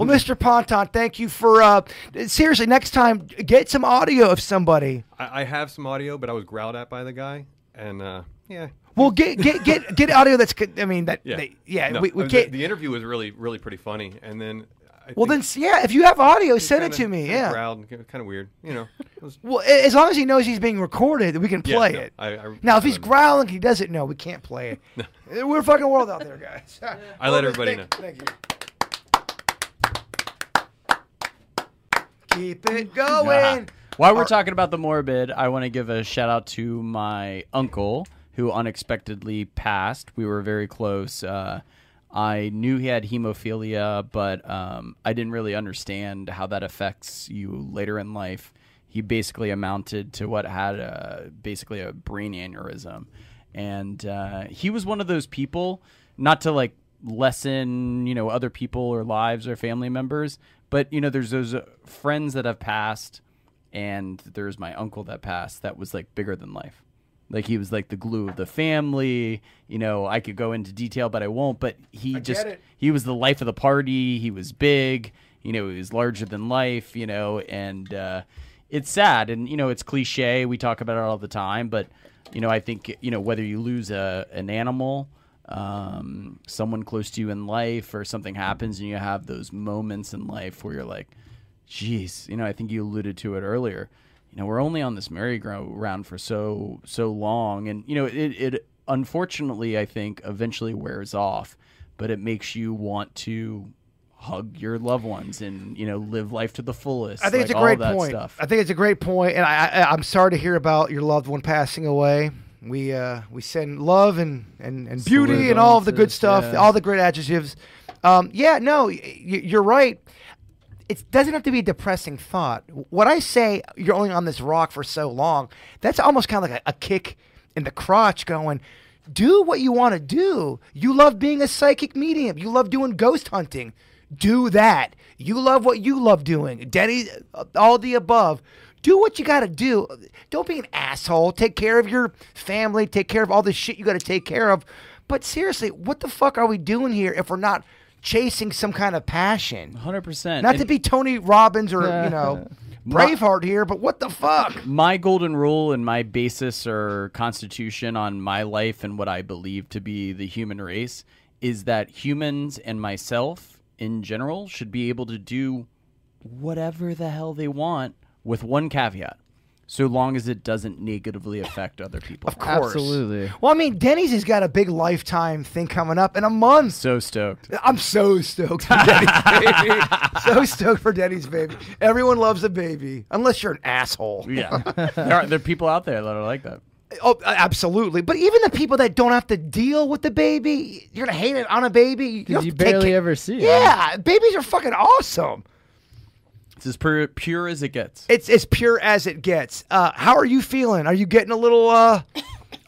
Speaker 3: Mr. Ponton, thank you for uh, seriously. Next time, get some audio of somebody.
Speaker 10: I, I have some audio, but I was growled at by the guy, and uh, yeah.
Speaker 3: Well, get get get get audio that's. good- I mean that.
Speaker 10: Yeah,
Speaker 3: they- yeah.
Speaker 10: No,
Speaker 3: we, we
Speaker 10: the, the interview was really, really pretty funny, and then. I
Speaker 3: well, then yeah. If you have audio, send it
Speaker 10: kinda-
Speaker 3: to me.
Speaker 10: kinda
Speaker 3: Yeah.
Speaker 10: growled, kind of weird, you know. Was,
Speaker 3: Well, as long as he knows he's being recorded, we can
Speaker 10: Yeah,
Speaker 3: play
Speaker 10: no,
Speaker 3: it.
Speaker 10: I- I-
Speaker 3: now, if
Speaker 10: I
Speaker 3: he's
Speaker 10: let him-
Speaker 3: growling, he doesn't know. We can't play it. We're a fucking world out there, guys.
Speaker 10: I let everybody
Speaker 3: thank,
Speaker 10: know.
Speaker 3: Thank you. Keep it going.
Speaker 2: While we're talking about the morbid, I want to give a shout out to my uncle who unexpectedly passed. We were very close. Uh, I knew he had hemophilia, but um, I didn't really understand how that affects you later in life. He basically amounted to what had a, basically a brain aneurysm. And uh, he was one of those people, not to like lessen, you know, other people or lives or family members, but, you know, there's those uh, friends that have passed and there's my uncle that passed that was like bigger than life. Like he was like the glue of the family. You know, I could go into detail, but I won't. But he just he was the life of the party. He was big. You know, he was larger than life. You know, and uh, it's sad. And you know, it's cliche. We talk about it all the time. But you know, I think you know whether you lose a an animal, um, someone close to you in life, or something happens, and you have those moments in life where you're like, Jeez, you know, I think you alluded to it earlier. You know, we're only on this merry-go-round for so so long, and you know, it it unfortunately, I think, eventually wears off. But it makes you want to hug your loved ones and you know live life to the fullest.
Speaker 3: I think
Speaker 2: like
Speaker 3: it's a great point.
Speaker 2: Stuff.
Speaker 3: I think it's a great point. and I, I, I'm sorry to hear about your loved one passing away. We uh, we send love and, and, and beauty and all of the good stuff,
Speaker 5: yeah.
Speaker 3: all the great adjectives. Um, yeah, no, y- you're right. It doesn't have to be a depressing thought. What I say, you're only on this rock for so long. That's almost kind of like a, a kick in the crotch, going, do what you want to do. You love being a psychic medium. You love doing ghost hunting. Do that. You love what you love doing. Denny, uh, all the above. Do what you got to do. Don't be an asshole. Take care of your family. Take care of all the shit you got to take care of. But seriously, what the fuck are we doing here if we're not chasing some kind of passion?
Speaker 2: Hundred percent.
Speaker 3: Not to be Tony Robbins or, you know, Braveheart here, but what the fuck?
Speaker 2: my golden rule and my basis or constitution on my life and what I believe to be the human race is that humans and myself in general should be able to do whatever the hell they want with one caveat. So long as it doesn't negatively affect other people.
Speaker 3: Of course.
Speaker 5: Absolutely.
Speaker 3: Well, I mean, Denny's has got a big lifetime thing coming up in a month.
Speaker 2: So stoked.
Speaker 3: I'm so stoked for Denny's baby. so stoked for Denny's baby. Everyone loves a baby, unless you're an asshole.
Speaker 2: Yeah. there, are, there are people out there that are like that.
Speaker 3: Oh, absolutely. But even the people that don't have to deal with the baby, you're gonna hate it on a baby. You,
Speaker 5: you
Speaker 3: have to take
Speaker 5: barely ever see it.
Speaker 3: Yeah, babies are fucking awesome.
Speaker 2: It's as pure, pure as it gets.
Speaker 3: It's as pure as it gets. Uh, how are you feeling? Are you getting a little, uh,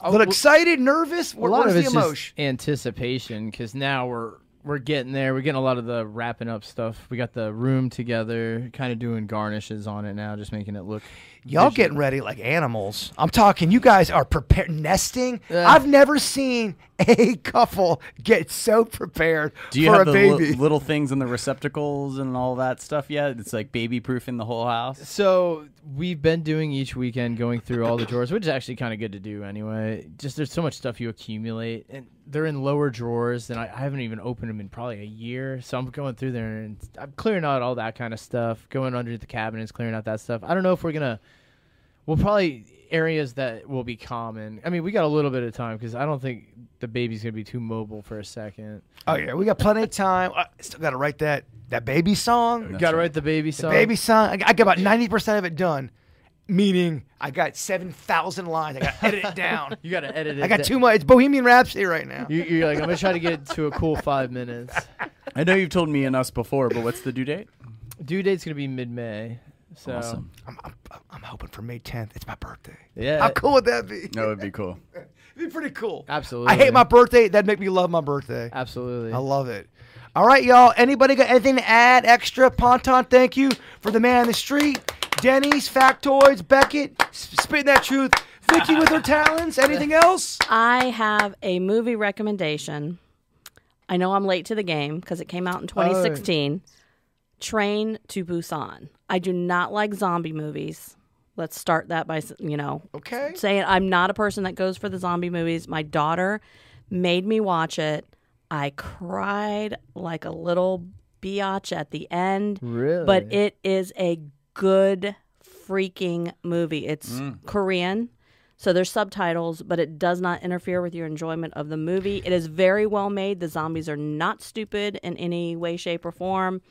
Speaker 3: a little excited, nervous?
Speaker 5: a lot
Speaker 3: what
Speaker 5: of
Speaker 3: is
Speaker 5: it's
Speaker 3: the
Speaker 5: just
Speaker 3: emotion?
Speaker 5: anticipation because now we're we're getting there. We're getting a lot of the wrapping up stuff. We got the room together, kind of doing garnishes on it now, just making it look.
Speaker 3: Y'all
Speaker 5: visual.
Speaker 3: getting ready like animals. I'm talking. You guys are prepared nesting.
Speaker 5: Yeah.
Speaker 3: I've never seen a couple get so prepared
Speaker 2: Do you
Speaker 3: for
Speaker 2: have
Speaker 3: a
Speaker 2: the li-
Speaker 3: baby.
Speaker 2: little things in the receptacles and all that stuff yet? It's like baby proofing the whole house.
Speaker 5: So we've been doing each weekend, going through all the drawers, which is actually kind of good to do anyway. Just there's so much stuff you accumulate, and they're in lower drawers, and I, I haven't even opened them in probably a year. So I'm going through there and I'm clearing out all that kind of stuff, going under the cabinets, clearing out that stuff. I don't know if we're gonna. We'll probably areas that will be common. I mean, we got a little bit of time because I don't think the baby's gonna be too mobile for a second.
Speaker 3: oh yeah, we got plenty of time. I still got to write that that baby song.
Speaker 5: Got to write the baby song.
Speaker 3: Baby song. I, I got about ninety percent of it done. Meaning, I got seven thousand lines. I got to edit it down.
Speaker 5: You got to edit it.
Speaker 3: I got
Speaker 5: da-
Speaker 3: too much. It's Bohemian Rhapsody right now.
Speaker 5: You, you're like, I'm gonna try to get it to a cool five minutes.
Speaker 2: I know you've told me and us before, but what's the due date?
Speaker 5: Due date's gonna be mid-May. So
Speaker 2: Awesome.
Speaker 3: I'm, I'm, I'm hoping for May 10th. It's my birthday.
Speaker 5: yeah,
Speaker 3: How cool would that be?
Speaker 2: No, it'd be cool.
Speaker 3: It'd be pretty cool.
Speaker 5: absolutely.
Speaker 3: I hate my birthday. That'd make me love my birthday.
Speaker 5: absolutely.
Speaker 3: I love it. All right, y'all. Anybody got anything to add extra? Ponton, thank you for the man in the street. Denny's, factoids, Beckett, s- spitting that truth. Vicky with her talents. Anything else?
Speaker 4: I have a movie recommendation. I know I'm late to the game because it came out in 2016. Train to Busan. I do not like zombie movies. Let's start that by, you know,
Speaker 3: Okay.
Speaker 4: saying I'm not a person that goes for the zombie movies. My daughter made me watch it. I cried like a little biatch at the end.
Speaker 5: Really?
Speaker 4: But it is a good freaking movie. It's mm. Korean. So there's subtitles, but it does not interfere with your enjoyment of the movie. It is very well made. The zombies are not stupid in any way, shape, or form.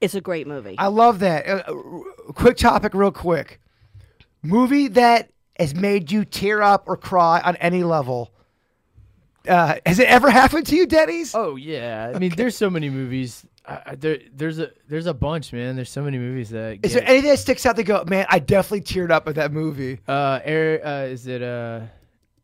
Speaker 4: It's a great movie.
Speaker 3: I love that. Uh, uh, quick topic, real quick. Movie that has made you tear up or cry on any level. Uh, has it ever happened to you, Denny's?
Speaker 5: Oh yeah, I mean, there's so many movies. I, I- there, there's a there's a bunch, man. There's so many movies that.
Speaker 3: Is
Speaker 5: get-
Speaker 3: there anything that sticks out that go, man, I definitely teared up at that movie?
Speaker 5: Uh, Air, uh, is it uh,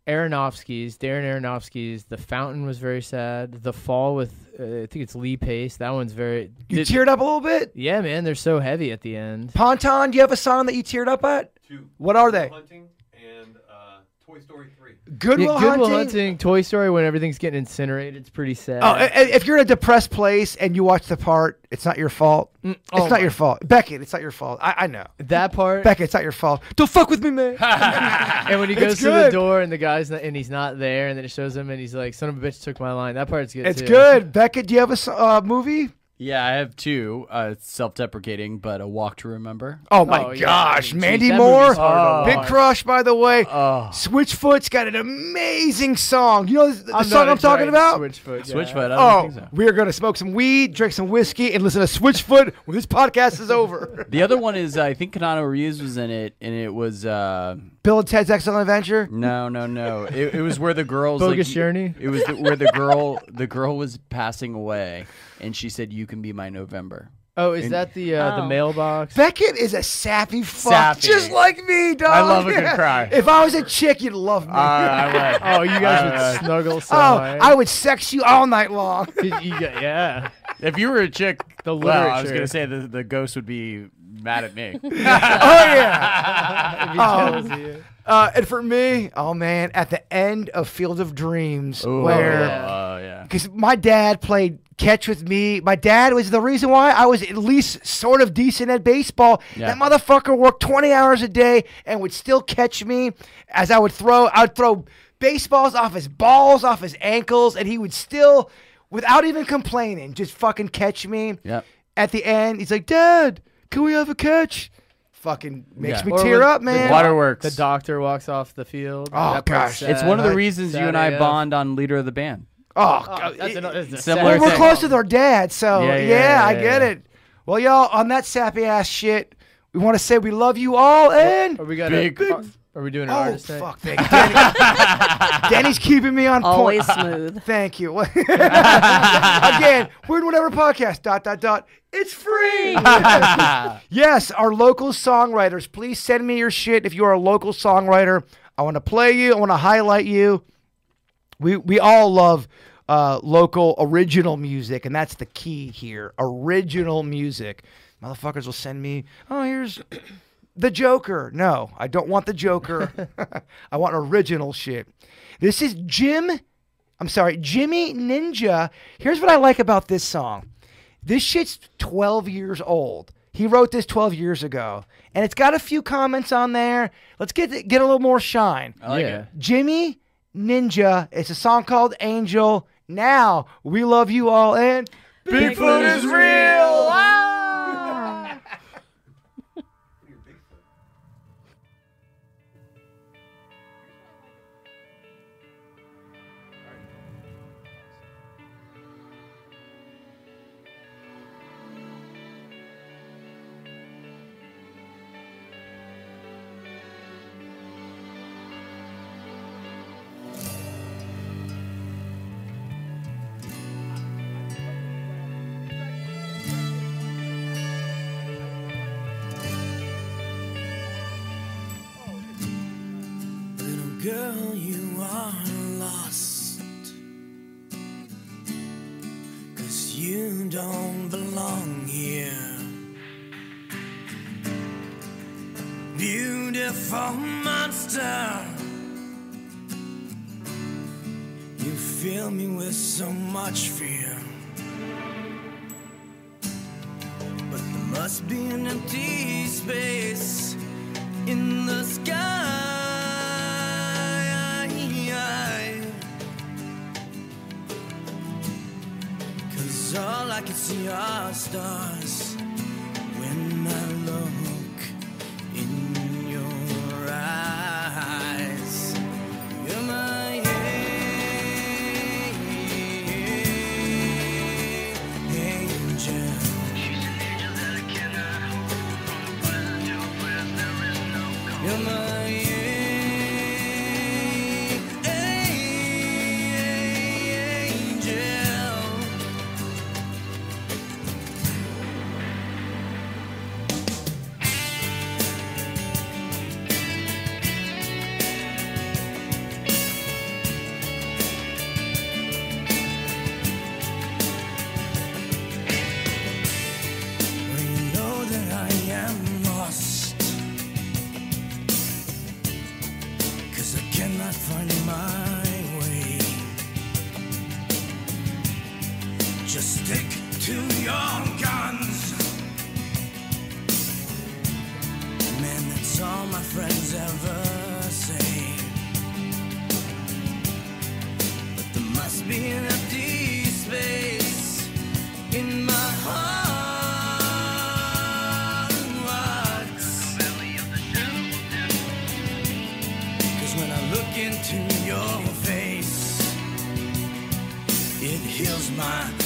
Speaker 5: Aronofsky's? Darren Aronofsky's. The Fountain was very sad. The Fall with uh, I think it's Lee Pace. That one's very.
Speaker 3: You
Speaker 5: Did-
Speaker 3: teared up a little bit?
Speaker 5: yeah, man, they're so heavy at the end.
Speaker 3: Ponton, do you have a song that you teared up at?
Speaker 10: Two.
Speaker 3: What are they?
Speaker 10: Hunting and uh, Toy Story 3.
Speaker 3: Good Will,
Speaker 5: yeah, Good Will
Speaker 3: Hunting.
Speaker 5: Hunting, Toy Story. When everything's getting incinerated, it's pretty sad.
Speaker 3: Oh, i- i- if you're in a depressed place and you watch the part, it's not your fault.
Speaker 5: oh
Speaker 3: it's not
Speaker 5: my-
Speaker 3: your fault. Beckett, it's not your fault. I, I know.
Speaker 5: that part.
Speaker 3: Beckett, it's not your fault. Don't fuck with me, man.
Speaker 5: and when he goes to the door and the guy's not, and he's not there, and then it shows him and he's like, "Son of a bitch took my line." That part's good.
Speaker 3: it's
Speaker 5: too.
Speaker 3: good. Beckett, do you have a uh, movie?
Speaker 2: Yeah, I have two. Uh, it's self-deprecating, but a walk to remember.
Speaker 3: Oh my
Speaker 5: Oh, yeah.
Speaker 3: gosh,
Speaker 5: Geez,
Speaker 3: Mandy
Speaker 5: that
Speaker 3: Moore,
Speaker 5: movie's hard to
Speaker 3: big
Speaker 5: watch.
Speaker 3: crush, by the way.
Speaker 2: Oh,
Speaker 3: Switchfoot's got an amazing song. You know the, the
Speaker 5: I'm
Speaker 3: song I'm talking about?
Speaker 5: Switchfoot. yeah.
Speaker 2: Switchfoot. I don't
Speaker 3: Oh,
Speaker 2: think so.
Speaker 3: we are going to smoke some weed, drink some whiskey, and listen to Switchfoot when this podcast is over.
Speaker 2: The other one is uh, I think Keanu Reeves was in it, and it was uh,
Speaker 3: Bill and Ted's Excellent Adventure.
Speaker 2: no, no, no. It, it was where the girls
Speaker 5: Bogus
Speaker 2: like,
Speaker 5: Journey?
Speaker 2: It was the, where the girl the girl was passing away, and she said, "You can be my November."
Speaker 5: Oh, is that the uh, the
Speaker 4: Oh.
Speaker 5: mailbox?
Speaker 3: Beckett is a sappy fuck,
Speaker 2: Sappy.
Speaker 3: just like me, dog.
Speaker 2: I love a good cry.
Speaker 3: If I was a chick, you'd love me.
Speaker 2: I
Speaker 5: Oh, you guys would snuggle so
Speaker 3: oh,
Speaker 5: hard.
Speaker 3: I would sex you all night long.
Speaker 5: You yeah.
Speaker 2: If you were a chick,
Speaker 5: The
Speaker 2: well, I was gonna say the the ghost would be mad at me.
Speaker 3: oh yeah.
Speaker 5: If he tells you.
Speaker 3: Uh, and for me, oh man, at the end of Field of Dreams, where
Speaker 2: Oh yeah.
Speaker 3: because my dad played catch with me. My dad was the reason why I was at least sort of decent at baseball.
Speaker 2: Yeah.
Speaker 3: That motherfucker worked 20 hours a day and would still catch me as I would throw. I would throw baseballs off his balls, off his ankles, and he would still, without even complaining, just fucking catch me.
Speaker 2: Yep.
Speaker 3: At the end, he's like, "Dad, can we have a catch?" Fucking makes
Speaker 2: Yeah.
Speaker 3: me
Speaker 5: Or
Speaker 3: tear
Speaker 5: when
Speaker 3: up,
Speaker 5: the
Speaker 3: man.
Speaker 5: doc-
Speaker 2: Waterworks.
Speaker 5: The doctor walks off the field.
Speaker 3: Oh,
Speaker 5: That part's
Speaker 3: gosh.
Speaker 2: It's one of the
Speaker 3: Sad
Speaker 2: reasons you and I
Speaker 5: AF.
Speaker 2: bond on leader of the band.
Speaker 3: oh,
Speaker 5: Oh,
Speaker 3: God,
Speaker 5: that's
Speaker 3: it-
Speaker 5: another, that's a
Speaker 2: Similar
Speaker 5: sad
Speaker 3: Well, we're
Speaker 2: thing.
Speaker 3: close with our dad, so
Speaker 2: Yeah,
Speaker 3: yeah,
Speaker 2: yeah,
Speaker 3: I
Speaker 2: yeah,
Speaker 3: get
Speaker 2: yeah.
Speaker 3: it. Well, y'all, on that sappy ass shit, we want to say we love you all, and
Speaker 5: Are we got
Speaker 2: Big-
Speaker 5: a, are, are we doing an
Speaker 3: oh
Speaker 5: artist thing?
Speaker 3: fuck, thank. Danny. Danny's keeping me on
Speaker 4: Always
Speaker 3: point.
Speaker 4: smooth.
Speaker 3: Thank you. Again, Weird and Whatever podcast. Dot dot dot. It's free. yes, our local songwriters. Please send me your shit if you are a local songwriter. I want to play you. I want to highlight you. We we all love uh, local original music, and that's the key here. Original music. Motherfuckers will send me. Oh, here's the Joker. No, I don't want the Joker. I want original shit. This is Jim. I'm sorry, Jimi Ninja. Here's what I like about this song. This shit's 12 years old. He wrote this 12 years ago, and it's got a few comments on there. Let's get get a little more shine.
Speaker 2: I like
Speaker 5: yeah.
Speaker 2: it.
Speaker 3: Jimi Ninja. It's a song called Angel. Now we love you all, and Bigfoot is real.
Speaker 11: cannot find my way. Just stick to your guns. Man, that's all my friends ever say. But there must be an mine.